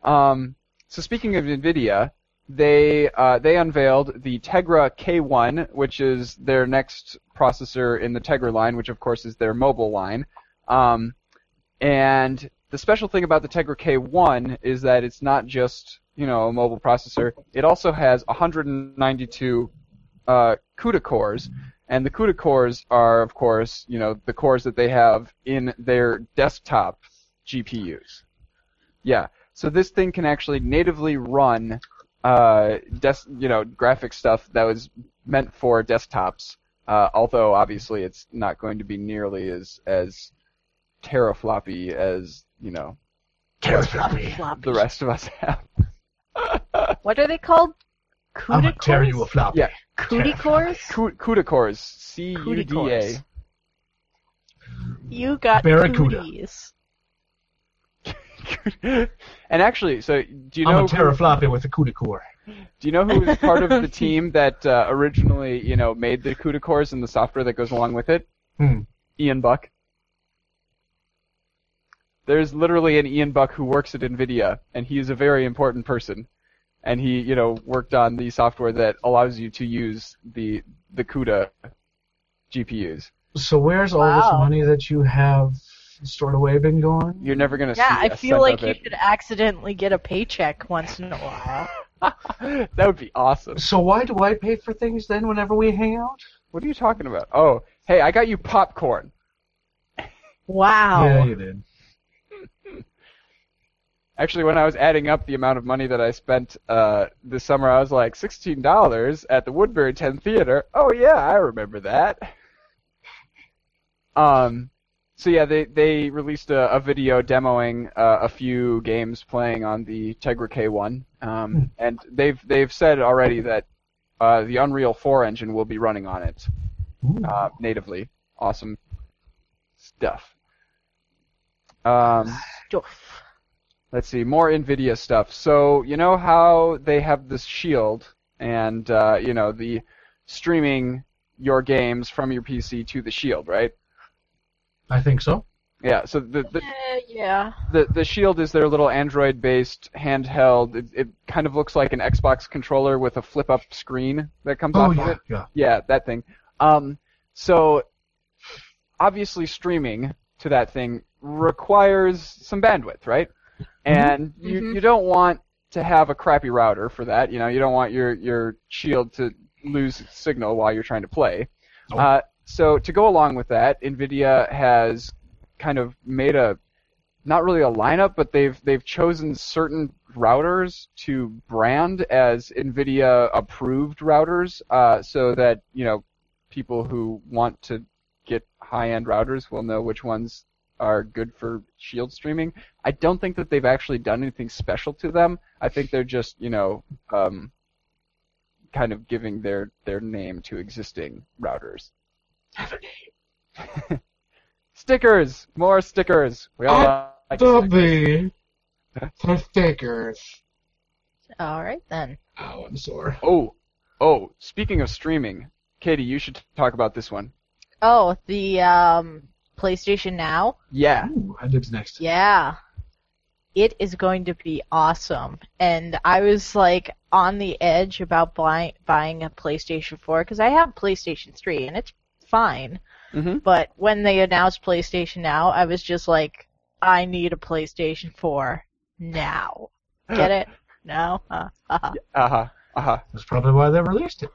Um, so speaking of NVIDIA, they uh, they unveiled the Tegra K1, which is their next processor in the Tegra line, which of course is their mobile line. Um, and the special thing about the Tegra K1 is that it's not just you know a mobile processor. It also has 192 uh, CUDA cores, and the CUDA cores are of course you know the cores that they have in their desktop GPUs. Yeah. So this thing can actually natively run, uh, des- you know, graphic stuff that was meant for desktops. Uh, although obviously it's not going to be nearly as as terafloppy as you know Terafloppy. Floppy. the rest of us have. What are they called? I'm gonna CUDA tear you a cores? floppy. Yeah. Cootie cores? Cu- CUDA cores, Cootie cores. A. You got Barracuda. cooties. and actually, so do you I'm know a who, terafloppy with a CUDA core. do you know who was part of the team that uh, originally you know made the CUDA cores and the software that goes along with it? Hmm. Ian Buck. There's literally an Ian Buck who works at Nvidia, and he's a very important person. And he, you know, worked on the software that allows you to use the the CUDA GPUs. So where's all this money that you have stored away been going? You're never gonna see. Yeah, see I a feel cent like you it. should accidentally get a paycheck once in a while. that would be awesome. So why do I pay for things then whenever we hang out? What are you talking about? Oh, hey, I got you popcorn. Wow. Yeah, you did. Actually, when I was adding up the amount of money that I spent uh, this summer, I was like, sixteen dollars at the Woodbury Ten Theater. Oh yeah, I remember that. Um, so yeah, they they released a, a video demoing uh, a few games playing on the Tegra K1, um, and they've they've said already that uh, the Unreal 4 engine will be running on it uh, natively. Awesome stuff. Um, Stuff. Let's see, more NVIDIA stuff. So you know how they have this Shield, and uh, you know the streaming your games from your PC to the Shield, right? I think so. Yeah. So the the Eh, yeah. the, the Shield is their little Android-based handheld. It, it kind of looks like an Xbox controller with a flip-up screen that comes Oh off of it. yeah. Yeah, that thing. Um, so obviously streaming to that thing requires some bandwidth, right? And you Mhm. you don't want to have a crappy router for that. You know, you don't want your your Shield to lose signal while you're trying to play. Nope. Uh, so to go along with that, Nvidia has kind of made a not really a lineup, but they've they've chosen certain routers to brand as NVIDIA approved routers, uh, so that you know people who want to get high end routers will know which ones are good for Shield streaming. I don't think that they've actually done anything special to them. I think they're just you know um, kind of giving their their name to existing routers. stickers, more stickers. We all like stickers. Dobby. For stickers. All right then. Ow, I'm sore. Oh, oh. Speaking of streaming, Katie, you should talk about this one. Oh, the um, PlayStation Now. Yeah. Ooh, I dibs next. Yeah. It is going to be awesome. And I was like on the edge about buy- buying a PlayStation 4 because I have PlayStation 3 and it's fine. Mm-hmm. But when they announced PlayStation Now, I was just like, I need a PlayStation 4 now. Get it? No? Uh, uh, Uh huh. Uh huh. That's probably why they released it.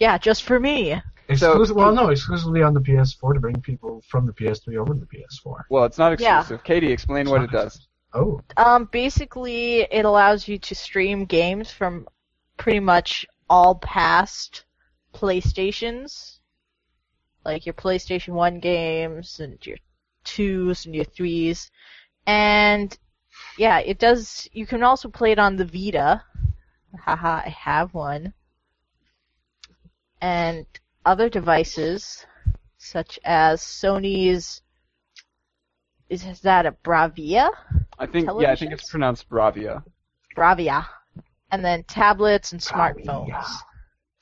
Yeah, just for me. Exclusive, well, no, exclusively on the PS4 to bring people from the PS3 over to the PS4. Well, it's not Yeah. exclusive. Katie, explain It's what it does. Oh, Um, basically, it allows you to stream games from pretty much all past PlayStations, like your PlayStation 1 games and your 2s and your 3s. And yeah, it does, you can also play it on the Vita. Haha, I have one. And other devices, such as Sony's, is that a Bravia? I think yeah, I think it's pronounced Bravia. Bravia. And then tablets and smartphones.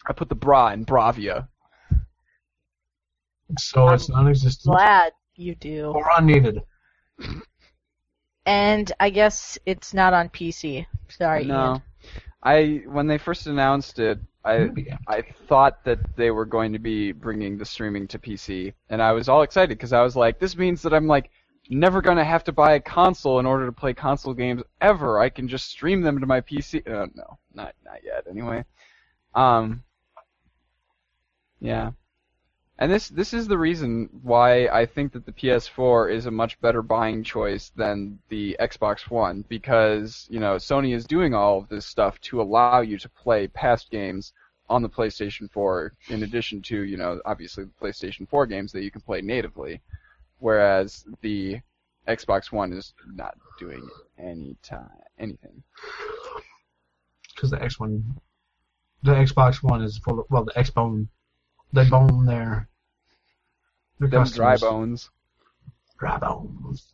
I put the bra in Bravia. so it's non-existent Glad you do. or unneeded. And I guess it's not on PC. Sorry, no, Ian. I when they first announced it, I I thought that they were going to be bringing the streaming to PC, and I was all excited because I was like, this means that I'm like never gonna have to buy a console in order to play console games ever. I can just stream them to my PC. Uh, no, not not yet. Anyway, um, yeah, and this this is the reason why I think that the PS4 is a much better buying choice than the Xbox One because you know Sony is doing all of this stuff to allow you to play past games on the PlayStation 4 in addition to you know obviously the PlayStation 4 games that you can play natively whereas the Xbox One is not doing any time anything. Because the X one, the Xbox One is full of well, the X bone, the bone there. Their Them dry customers- bones. Dry bones.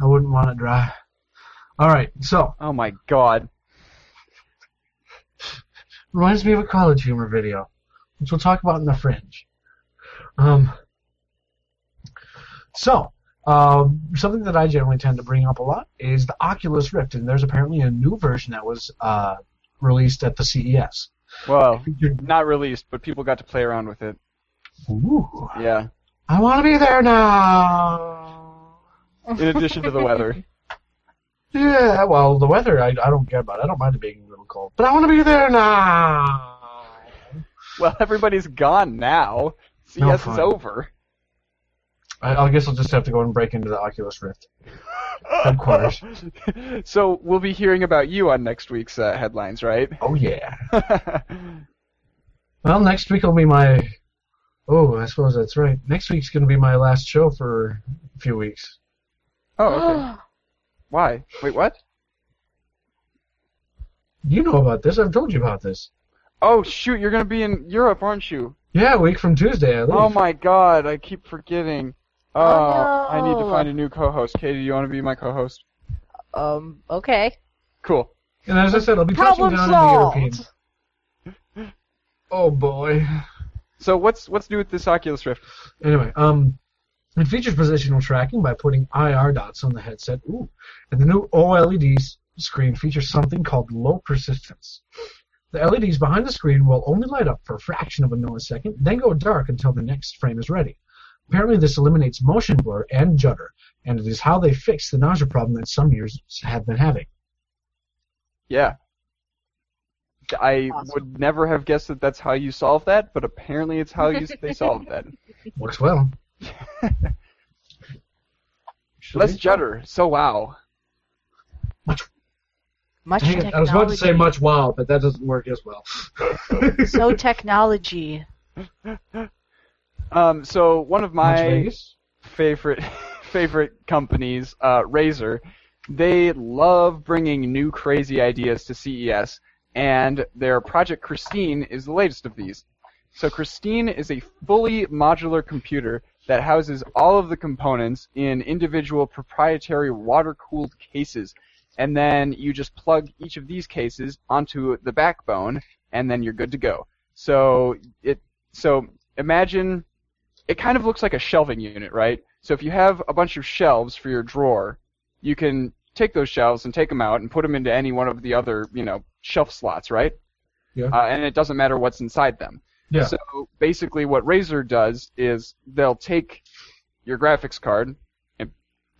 I wouldn't want it dry. All right, so Oh my god. reminds me of a college humor video, which we'll talk about in the fringe. Um, so, um, something that I generally tend to bring up a lot is the Oculus Rift, and there's apparently a new version that was uh, released at the CES. Well, not released, but people got to play around with it. Ooh, Yeah. I want to be there now. In addition to the weather. Yeah, well, the weather I, I don't care about. I don't mind it being a little cold, but I want to be there now. Well, everybody's gone now. CS No is over. I, I guess I'll just have to go and break into the Oculus Rift. Headquarters. so we'll be hearing about you on next week's uh, headlines, right? Oh yeah. Well, next week will be my. Oh, I suppose that's right. Next week's going to be my last show for a few weeks. oh, okay. Why? Wait, what? You know about this. I've told you about this. Oh shoot, you're gonna be in Europe, aren't you? Yeah, a week from Tuesday, I leave. Oh my god, I keep forgetting. Oh, Oh, I need to find a new co-host. Katie, do you want to be my co-host? Um, okay. Cool. And as I said, I'll be touching Problem down in the solved. European. Oh boy. So what's what's new with this Oculus Rift? Anyway, um, it features positional tracking by putting IR dots on the headset. Ooh, and the new OLED screen features something called low persistence. The LEDs behind the screen will only light up for a fraction of a millisecond, then go dark until the next frame is ready. Apparently, this eliminates motion blur and judder, and it is how they fix the nausea problem that some users have been having. Yeah. I Awesome. would never have guessed that that's how you solve that, but apparently it's how you they solve that. Works well. Less judder. So wow. Much Dang technology. I was about to say much wow, but that doesn't work as well. So technology. Um, so one of my favorite favorite companies, uh, Razer, they love bringing new crazy ideas to CES, and their Project Christine is the latest of these. So Christine is a fully modular computer that houses all of the components in individual proprietary water-cooled cases, and then you just plug each of these cases onto the backbone, and then you're good to go. So it so imagine it kind of looks like a shelving unit, right? So if you have a bunch of shelves for your drawer, you can take those shelves and take them out and put them into any one of the other, you know, shelf slots, right? Yeah. Uh, and it doesn't matter what's inside them. Yeah. So basically, what Razer does is they'll take your graphics card and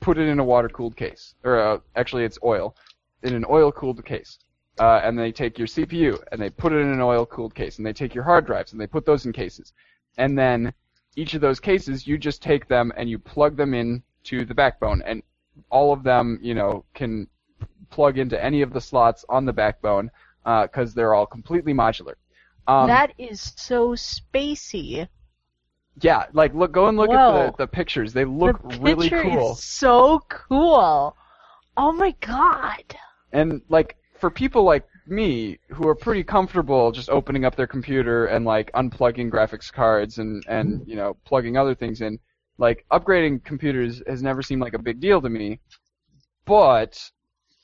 put it in a water-cooled case, or uh, actually, it's oil, in an oil-cooled case. Uh, and they take your CPU and they put it in an oil-cooled case, and they take your hard drives and they put those in cases, and then each of those cases, you just take them and you plug them in to the backbone, and all of them, you know, can plug into any of the slots on the backbone because they're all completely modular. Um, that is so spacey. yeah, like look, go and look Whoa. at the, the pictures. They look the really picture cool. is so cool. Oh my god. And like for people like me who are pretty comfortable just opening up their computer and like unplugging graphics cards and and you know plugging other things in, like upgrading computers has never seemed like a big deal to me. But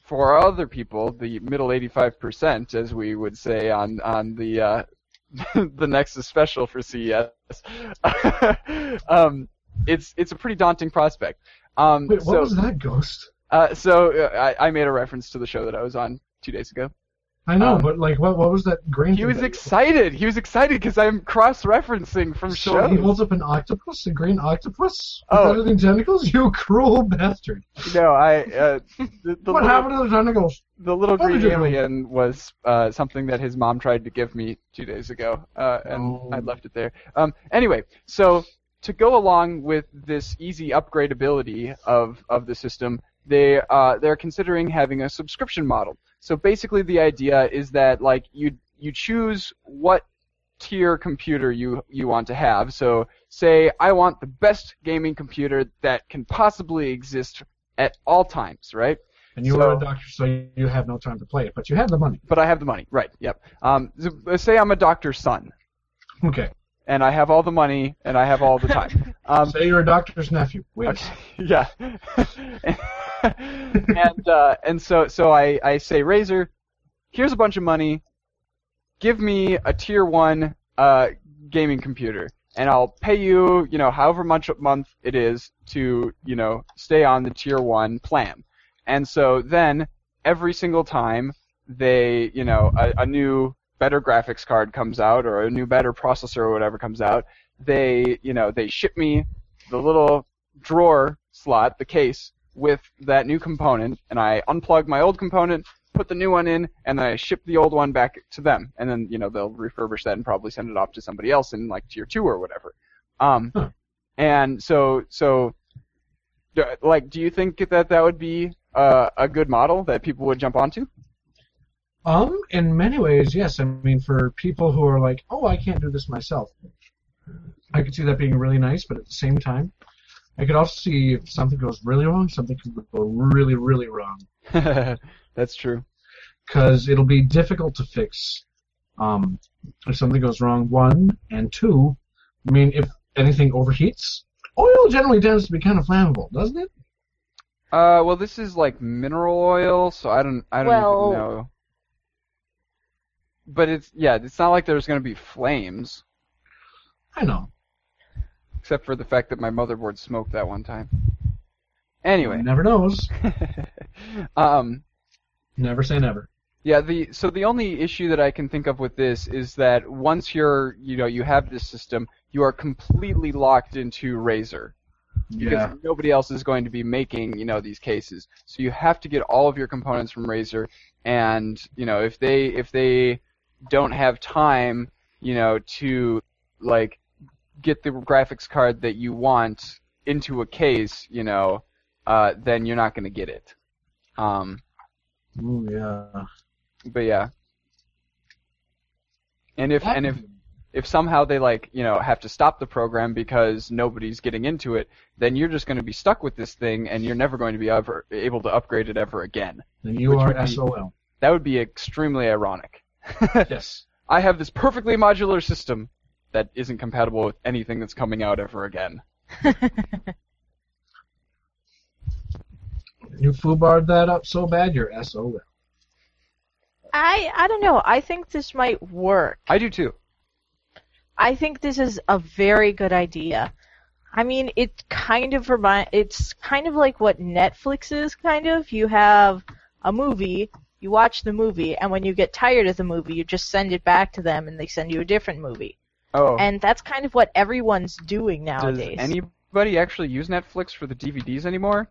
for other people, the middle 85%, as we would say on on the uh, the Nexus special for CES, um, it's it's a pretty daunting prospect. Um, Wait, what so, was that, Ghost? uh, so uh, I, I made a reference to the show that I was on two days ago. I know, um, but like, what what was that green? He was that- excited. He was excited because I'm cross-referencing from So shows. he holds up an octopus, a green octopus Oh. editing tentacles. You cruel bastard! No, I uh, the, the what little, happened to the tentacles? the little What green alien was uh, something that his mom tried to give me two days ago, uh, and Oh. I left it there. Um, anyway, so to go along with this easy upgradability of of the system, they uh, they're considering having a subscription model. So basically, the idea is that like you you choose what tier computer you you want to have. So say I want the best gaming computer that can possibly exist at all times, right? And you So- are a doctor, so you have no time to play it, but you have the money. But I have the money, right? Yep. Um, so- say I'm a doctor's son, Okay. and I have all the money, and I have all the time. Um, Say you're a doctor's nephew. Okay, yeah. and uh, and so so I, I say Razer, here's a bunch of money. Give me a tier one uh, gaming computer, and I'll pay you you know however much a month it is to you know stay on the tier one plan. And so then every single time they you know a, a new better graphics card comes out or a new better processor or whatever comes out, they you know they ship me the little drawer slot, the case, with that new component, and I unplug my old component, put the new one in, and then I ship the old one back to them, and then you know they'll refurbish that and probably send it off to somebody else in like tier two or whatever. Um, Huh. and so so, like, do you think that that would be uh, a good model that people would jump onto? Um, in many ways, yes. I mean, for people who are like, oh, I can't do this myself, I could see that being really nice, but at the same time, I could also see if something goes really wrong, something could go really, really wrong. That's true. Because it'll be difficult to fix um, if something goes wrong, one, and two, I mean, if anything overheats, oil generally tends to be kind of flammable, doesn't it? Uh, well, this is like mineral oil, so I don't, I don't Well- even know. But it's yeah, it's not like there's gonna be flames, I know. except for the fact that my motherboard smoked that one time. Anyway, Never knows. um, Never say never. yeah, the so the only issue that I can think of with this is that once you're, you know, you have this system, you are completely locked into Razer. because Yeah. nobody else is going to be making you know these cases. So you have to get all of your components from Razer, and you know if they if they don't have time, you know, to like get the graphics card that you want into a case, you know, uh, then you're not going to get it. Um, Ooh, yeah. but yeah. And if and if if somehow they like you know have to stop the program because nobody's getting into it, then you're just going to be stuck with this thing, and you're never going to be ever able to upgrade it ever again. then you are be- SOL. That would be extremely ironic. Yes. I have this perfectly modular system that isn't compatible with anything that's coming out ever again. You foobarred that up so bad, you're SOL. I I don't know. I think this might work. I do too. I think this is a very good idea. I mean, it kind of remind it's kind of like what Netflix is kind of. You have a movie, you watch the movie, and when you get tired of the movie, you just send it back to them and they send you a different movie. Oh, And that's kind of what everyone's doing nowadays. does anybody actually use Netflix for the DVDs anymore?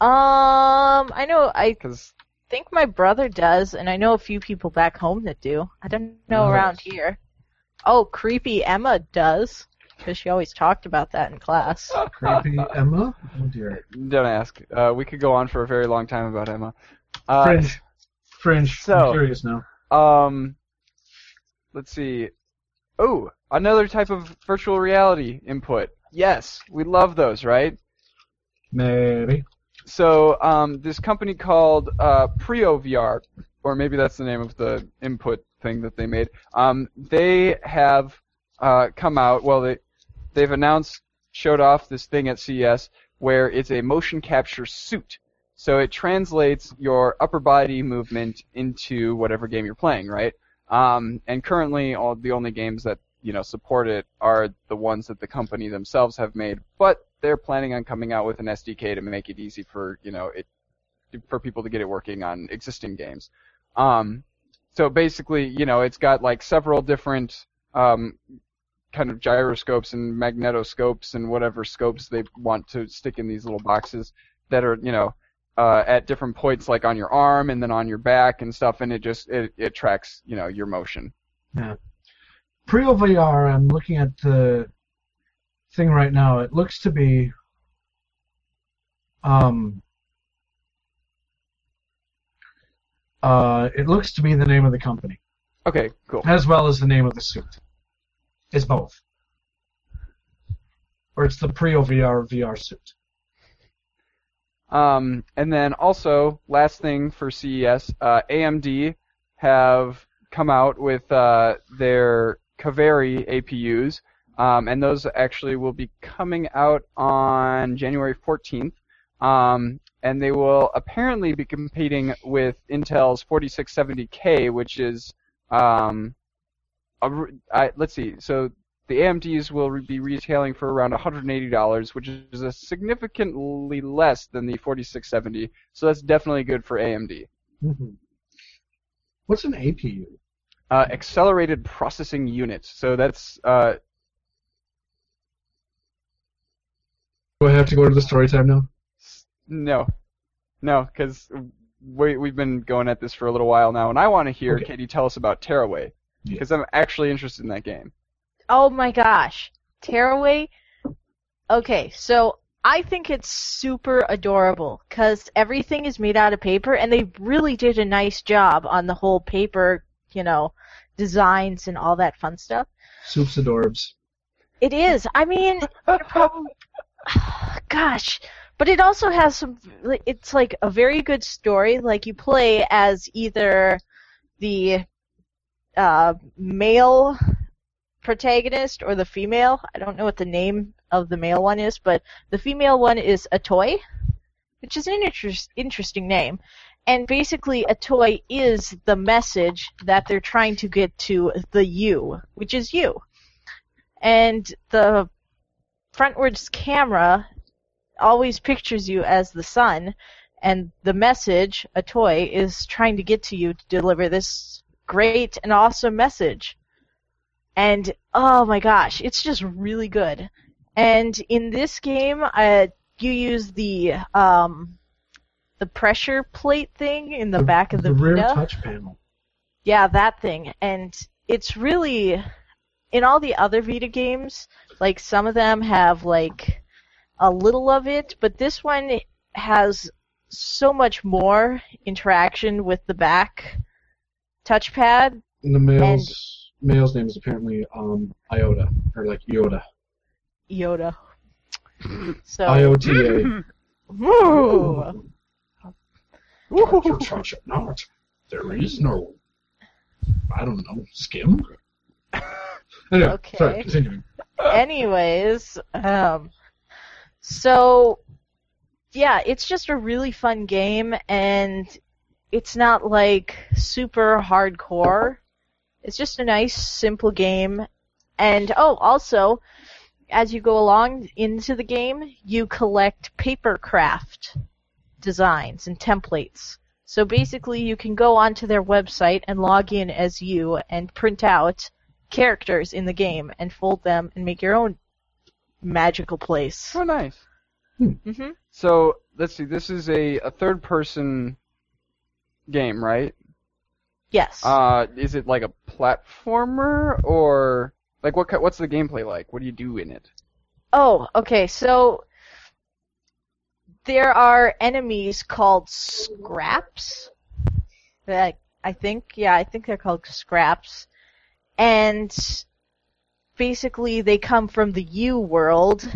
Um, I know I Because think my brother does, and I know a few people back home that do. I don't know Nice. around here. Oh, creepy Emma does. because she always talked about that in class. Creepy Emma? Oh dear. Don't ask. Uh, we could go on for a very long time about Emma. Uh, Fringe. Fringe. so- I'm curious now. Um, let's see. Oh, another type of virtual reality input. Yes, we love those, right? Maybe. So, um, this company called uh, Prio VR, or maybe that's the name of the input thing that they made. Um, they have uh, come out. Well, they they've announced, showed off this thing at CES where it's a motion capture suit. So it translates your upper body movement into whatever game you're playing, right? Um, and currently, all the only games that you know support it are the ones that the company themselves have made. But they're planning on coming out with an SDK to make it easy for you know it for people to get it working on existing games. Um, so basically, you know, it's got like several different um, kind of gyroscopes and magnetoscopes and whatever scopes they want to stick in these little boxes that are you know uh, at different points like on your arm and then on your back and stuff and it just it, it tracks you know your motion Yeah. Prio VR, I'm looking at the thing right now. It looks to be um uh it looks to be the name of the company okay cool as well as the name of the suit. It's both. Or it's the Prio VR VR suit. Um, and then also, last thing for CES, uh, AMD have come out with uh, their Kaveri APUs, um, and those actually will be coming out on January 14th. Um, and they will apparently be competing with Intel's 4670K, which is, um, a, I, let's see, so the AMDs will re- be retailing for around $180, which is a significantly less than the 4670. So that's definitely good for AMD. Mm-hmm. What's an APU? Uh, accelerated processing unit. So that's uh, Do I have to go to the story time now? no, no, because we we've been going at this for a little while now, and I want to hear Okay. Katie tell us about Tearaway Yeah. because I'm actually interested in that game. Oh my gosh. Tearaway? Okay, so I think it's super adorable because everything is made out of paper and they really did a nice job on the whole paper, you know, designs and all that fun stuff. Soups adorbs. It is. I mean, probably. Gosh. But it also has some. It's like a very good story. Like, you play as either the uh, male protagonist or the female. I don't know what the name of the male one is, but the female one is Atoi, which is an interest, interesting name. And basically, Atoi is the message that they're trying to get to the you, which is you and the frontwards camera always pictures you as the sun, and the message, Atoi, is trying to get to you to deliver this great and awesome message. And oh my gosh, it's just really good. And in this game, uh, you use the um, the pressure plate thing in the, back of the, rear Vita. touch panel. Yeah, that thing. And it's really in all the other Vita games, like some of them have like a little of it, but this one has so much more interaction with the back touchpad. And the male's male's name is apparently um Iota or like Yoda. Yoda. So IOTA. Woo! Not. There is no. I don't know. Skim. anyway, Okay. sorry. Continuing. anyways, um, so yeah, it's just a really fun game, and it's not like super hardcore. It's just a nice, simple game. And oh, also, as you go along into the game, you collect paper craft designs and templates. So basically, you can go onto their website and log in as you and print out characters in the game and fold them and make your own magical place. Oh, nice. hmm So let's see. This is a, a third person game, right? Yes. Uh, is it like a platformer or Like what? What's the gameplay like? What do you do in it? Oh, okay. So there are enemies called scraps. That I think, yeah, I think they're called scraps, and basically they come from the U world,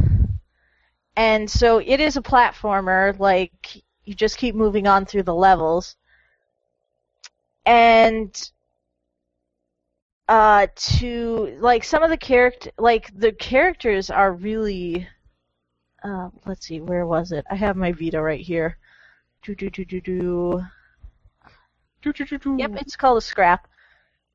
and so it is a platformer. Like you just keep moving on through the levels, and uh to like some of the character like the characters are really uh let's see where was it i have my vita right here do do do do do yep it's called a scrap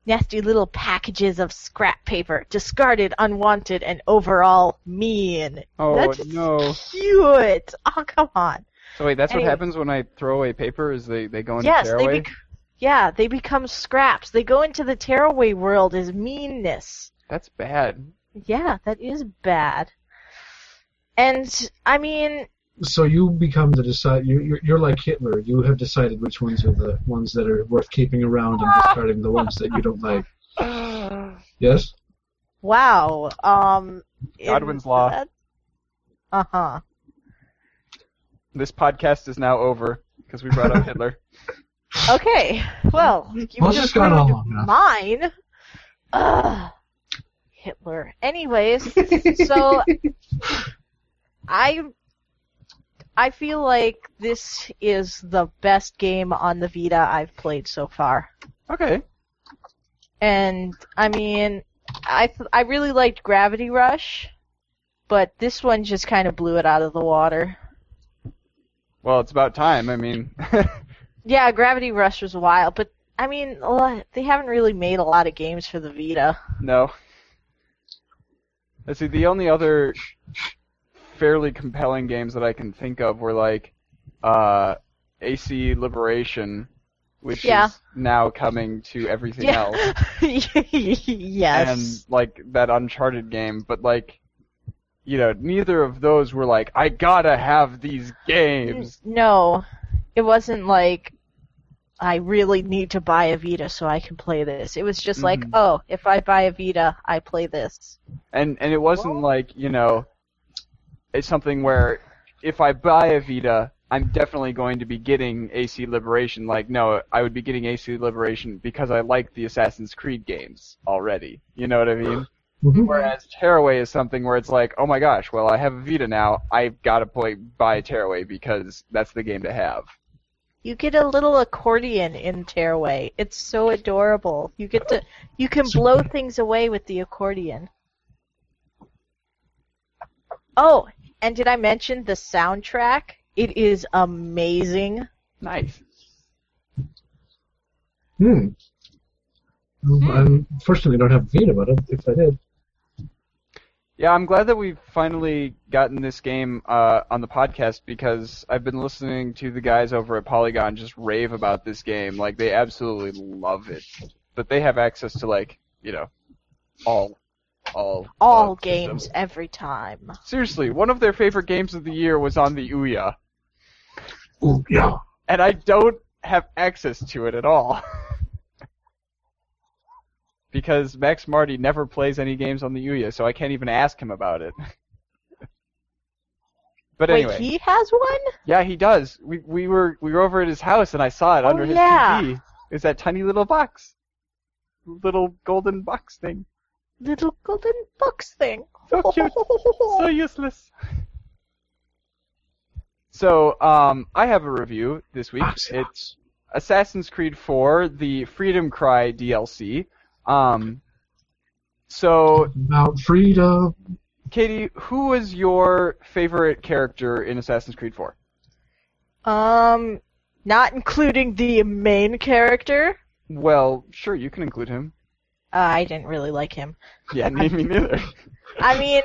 nasty little packages of scrap paper discarded unwanted and overall mean Oh That's no! cute oh come on So wait, that's Anyway. what happens when I throw away paper? Is they they go into yes they tearaway? bec- yeah they become scraps they go into the tearaway world as meanness That's bad. Yeah, that is bad. And I mean, So you become the decide. You, you're, you're like Hitler. You have decided which ones are the ones that are worth keeping around and discarding the ones that you don't like. Yes. wow. Um, Godwin's law. Uh huh. This podcast is now over because we brought up Hitler. Okay. Well, you Well, just gone on long enough. Mine. Ugh. Hitler. Anyways, so I I feel like this is the best game on the Vita I've played so far. Okay. And I mean, I th- I really liked Gravity Rush, but this one just kind of blew it out of the water. Well, it's about time. I mean, Yeah, Gravity Rush was wild, but I mean, lot, they haven't really made a lot of games for the Vita. no. Let's see. The only other fairly compelling games that I can think of were like uh, AC Liberation, which Yeah. is now coming to everything Yeah. else. yes. and like that Uncharted game, but like, you know, neither of those were like, I gotta have these games. No, it wasn't like I really need to buy a Vita so I can play this. It was just like, Mhm. oh, if I buy a Vita, I play this. And and it wasn't like, you know, it's something where if I buy a Vita, I'm definitely going to be getting AC Liberation. Like, no, I would be getting AC Liberation because I like the Assassin's Creed games already. You know what I mean? Mhm. Whereas Tearaway is something where it's like, oh my gosh, well I have a Vita now, I've got to play buy Tearaway because that's the game to have. You get a little accordion in Tearaway. It's so adorable. You get to you can blow things away with the accordion. Oh, and did I mention the soundtrack? It is amazing. Nice. Hmm. Well, I unfortunately don't have a Vita, but if I did, Yeah, I'm glad that we've finally gotten this game uh, on the podcast because I've been listening to the guys over at Polygon just rave about this game. Like they absolutely love it, but they have access to like you know all all All games systems. every time. Seriously, one of their favorite games of the year was on the Ouya, ooh yeah. and I don't have access to it at all. Because Max Marty never plays any games on the Ouya, so I can't even ask him about it. but Wait, anyway, he has one? Yeah, he does. We we were we were over at his house and I saw it Oh, under his yeah. TV. It's that tiny little box, little golden box thing. Little golden box thing. So cute, so useless. So um, I have a review this week. It's Assassin's Creed 4, the Freedom Cry DLC. Um, so About freedom. Katie, who was your favorite character in Assassin's Creed 4? Um, not including the main character. Well, sure, you can include him. Uh, I didn't really like him. Yeah, me neither. I mean,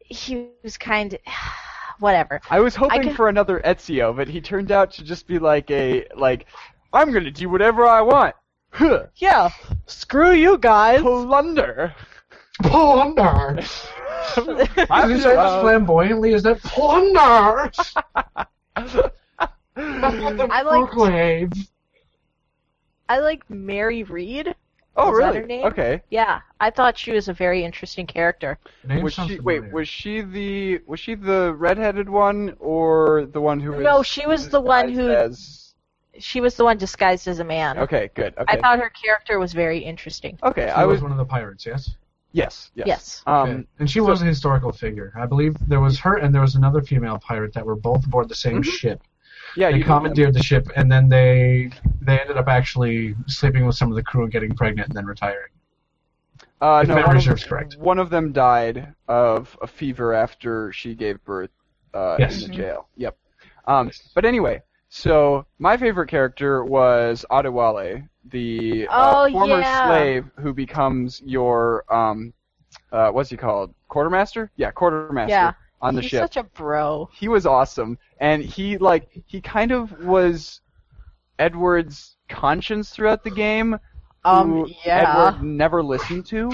he was kind of whatever. I was hoping can- for another Ezio, but he turned out to just be like a like I'm gonna do whatever I want. Huh. Yeah, screw you guys. Plunder. Plunder. I'm Did you say that uh, flamboyantly? Is that plunder? I like Conclave. I like Mary Read. Oh, Is that really? her name? Okay. Yeah, I thought she was a very interesting character. Name Was she wait? Was she the was she the redheaded one or the one who was? No, she was the one who- As... She was the one disguised as a man. Okay, good. Okay. I thought her character was very interesting. okay, She I was was. one of the pirates, yes. Yes. Yes. Yes. Um, Okay. and she so- was a historical figure. I believe there was her and there was another female pirate that were both aboard the same Mhm. ship. yeah. they commandeered the ship, and then they they ended up actually sleeping with some of the crew and getting pregnant, and then retiring. Uh, If no, memory one of, serves correct. one of them died of a fever after she gave birth uh, Yes. in the jail. Yep. Um, but anyway, so my favorite character was Adewale, the uh, Oh, former yeah. slave who becomes your um, uh, what's he called? Quartermaster? Yeah, quartermaster Yeah. on the He's ship. He's such a bro. he was awesome, and he like he kind of was Edward's conscience throughout the game Um, who yeah. Edward never listened to,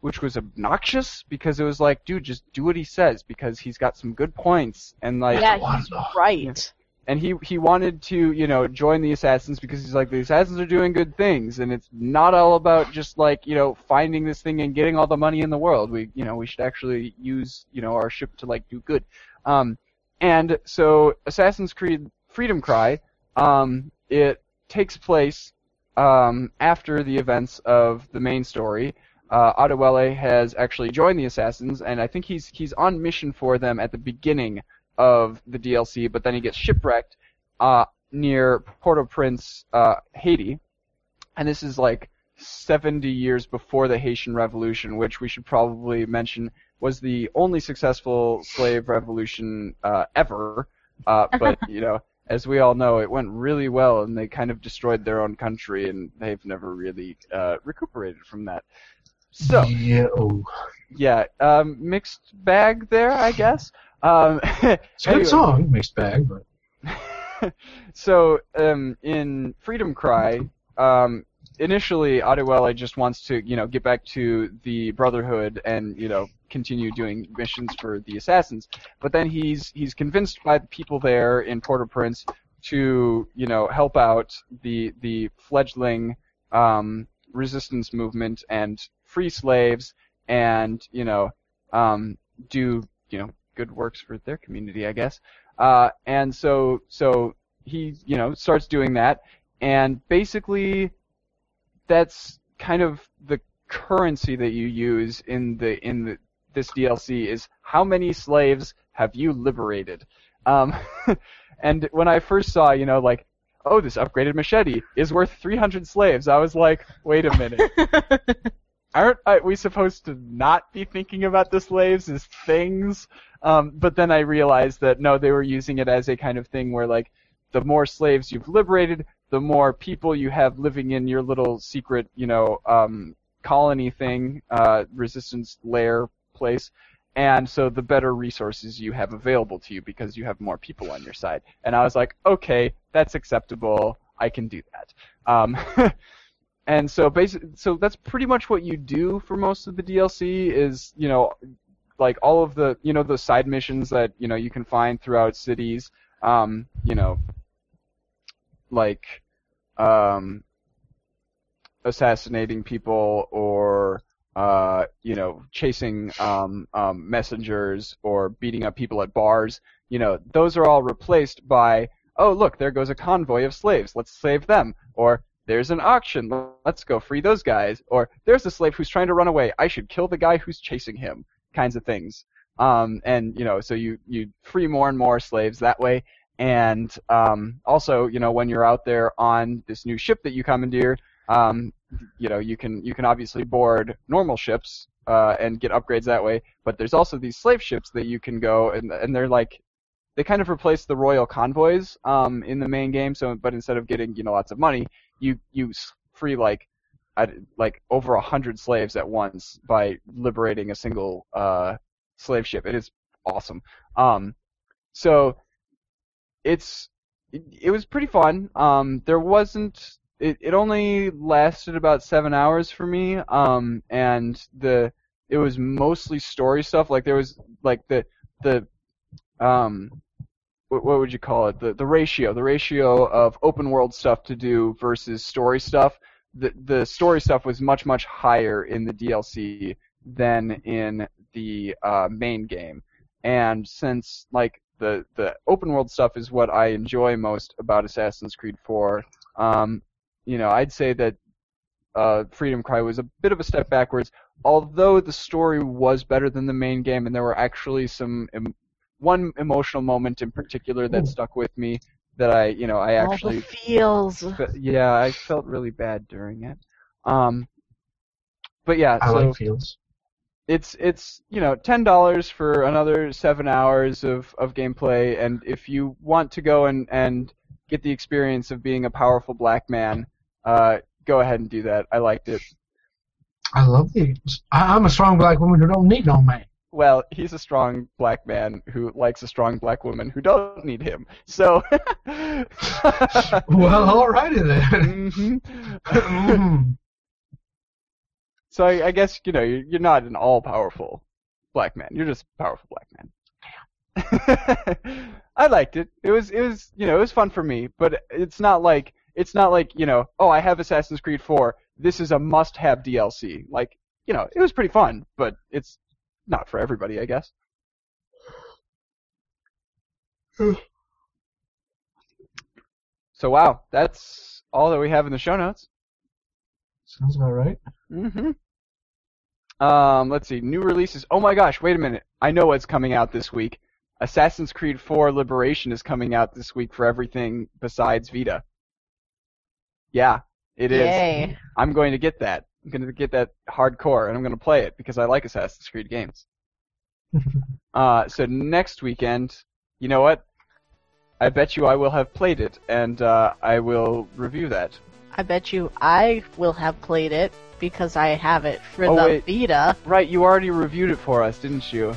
which was obnoxious because it was like, dude, just do what he says because he's got some good points and like, Yeah, he's the- right. And he he wanted to you know join the assassins because he's like the assassins are doing good things and it's not all about just like you know finding this thing and getting all the money in the world. We you know we should actually use you know our ship to like do good. Um, and so Assassin's Creed Freedom Cry, um, it takes place um, after the events of the main story. Uh, Adewale has actually joined the assassins, and I think he's he's on mission for them at the beginning of the DLC, but then he gets shipwrecked uh, near Port-au-Prince, uh, Haiti, and this is like 70 years before the Haitian Revolution, which we should probably mention was the only successful slave revolution uh, ever. Uh, but you know, as we all know, it went really well, and they kind of destroyed their own country, and they've never really uh, recuperated from that. So yeah, oh. yeah, um, mixed bag there, I guess. Um, it's a good song, mixed bag, but so um, in Freedom Cry, um, initially Adewale just wants to you know get back to the Brotherhood and you know continue doing missions for the assassins, but then he's he's convinced by the people there in Port-au-Prince to you know help out the the fledgling um, resistance movement and free slaves and you know um, do you know good works for their community, I guess. Uh, and so so he you know starts doing that, and basically that's kind of the currency that you use in the in the this DLC is how many slaves have you liberated? Um, and when I first saw, you know, like, oh, this upgraded machete is worth 300 slaves, I was like, wait a minute, aren't we supposed to not be thinking about the slaves as things? Um, but then I realized that no, they were using it as a kind of thing where like the more slaves you've liberated, the more people you have living in your little secret, you know, um, colony thing, uh, resistance lair place. And so the better resources you have available to you because you have more people on your side. And I was like, okay, that's acceptable. I can do that. Um, and so basically, so that's pretty much what you do for most of the DLC is, you know, like all of the, you know, the side missions that, you know, you can find throughout cities, um, you know, like, um, assassinating people or, uh, you know, chasing, um, um, messengers or beating up people at bars, you know, those are all replaced by, oh, look, there goes a convoy of slaves. Let's save them. Or, there's an auction. Let's go free those guys. Or, there's a slave who's trying to run away. I should kill the guy who's chasing him. Kinds of things. Um, and, you know, so you, you free more and more slaves that way. And, um, also, you know, when you're out there on this new ship that you commandeer, um, you know, you can, you can obviously board normal ships, uh, and get upgrades that way. But there's also these slave ships that you can go and, and they're like, they kind of replace the royal convoys um, in the main game. So, but instead of getting you know lots of money, you you free like I, like over a hundred slaves at once by liberating a single uh, slave ship. It is awesome. Um, so it's it, it was pretty fun. Um, there wasn't it, it only lasted about seven hours for me. Um, and the it was mostly story stuff. Like there was like the the um what, would you call it? The the ratio, the ratio of open world stuff to do versus story stuff the the story stuff was much much higher in the DLC than in the uh, main game. And since like the the open world stuff is what I enjoy most about Assassin's Creed 4, um, you know, I'd say that uh, Freedom Cry was a bit of a step backwards. Although the story was better than the main game, and there were actually some one emotional moment in particular that stuck with me that I, you know, I All actually the feels. yeah, I felt really bad during it. Um, but yeah, I so like fields. it's it's you know ten dollars for another seven hours of, of gameplay, and if you want to go and, and get the experience of being a powerful black man, uh, go ahead and do that. I liked it. I love the. I'm a strong black woman who don't need no man. Well, he's a strong black man who likes a strong black woman who don't need him. So. Well, alrighty then. Mhm. Mm. So I, I guess you know you're, you're not an all-powerful black man. You're just a powerful black man. I liked it. It was it was you know it was fun for me, but it's not like it's not like you know oh I have Assassin's Creed 4. This is a must-have DLC. Like you know it was pretty fun, but it's not for everybody, I guess. So wow, that's all that we have in the show notes. Sounds about right. hmm Um, let's see. New releases. Oh my gosh, wait a minute. I know what's coming out this week. Assassin's Creed 4 Liberation is coming out this week for everything besides Vita. Yeah, it is. Yay. I'm going to get that. I'm going to get that hardcore, and I'm going to play it because I like Assassin's Creed games. Uh, so next weekend, you know what? I bet you I will have played it, and uh, I will review that. I bet you I will have played it because I have it for Oh, the wait. Vita. Right, you already reviewed it for us, didn't you?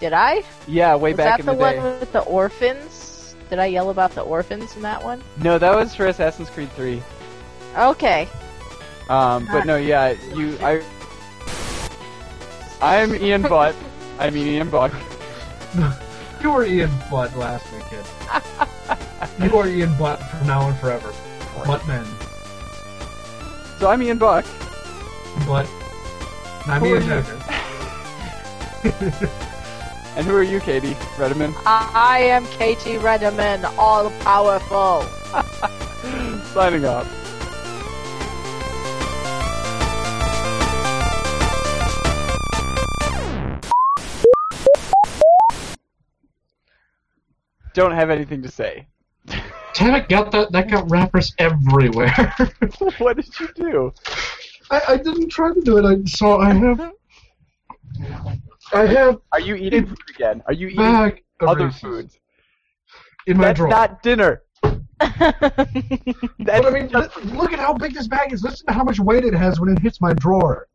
Did I? Yeah, way Was back that in the, the, one with the orphans? Did I yell about the orphans in that one? No, that was for Assassin's Creed 3. Okay. Um, but no, yeah, you, I, I'm Ian Butt. I mean Ian Buck. You were Ian Butt last weekend. you are Ian Butt from now and forever. Buttman. So I'm Ian Buck. But I'm Who are Ian you? And who are you, Katie Redeman? I am Katie Redeman, all powerful. Signing off. Don't have anything to say. Damn it, got that that got wrappers everywhere. what did you do? I, I didn't try to do it, I so I have I have Are you eating food again? Are you eating other foods? in my That's drawer. not dinner. But I mean, look at how big this bag is. Listen to how much weight it has when it hits my drawer.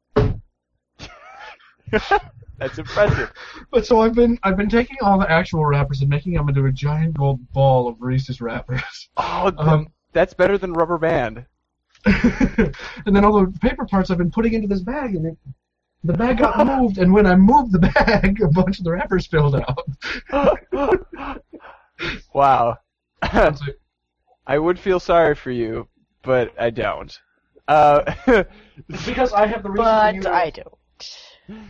That's impressive. But so I've been I've been taking all the actual wrappers and making them into a giant gold ball of Reese's wrappers. Oh, th- Um, that's better than rubber band. and then all the paper parts I've been putting into this bag, and it, the bag got moved. And when I moved the bag, a bunch of the wrappers spilled out. wow. I would feel sorry for you, but I don't. Uh, because I have the Reese's. but I don't.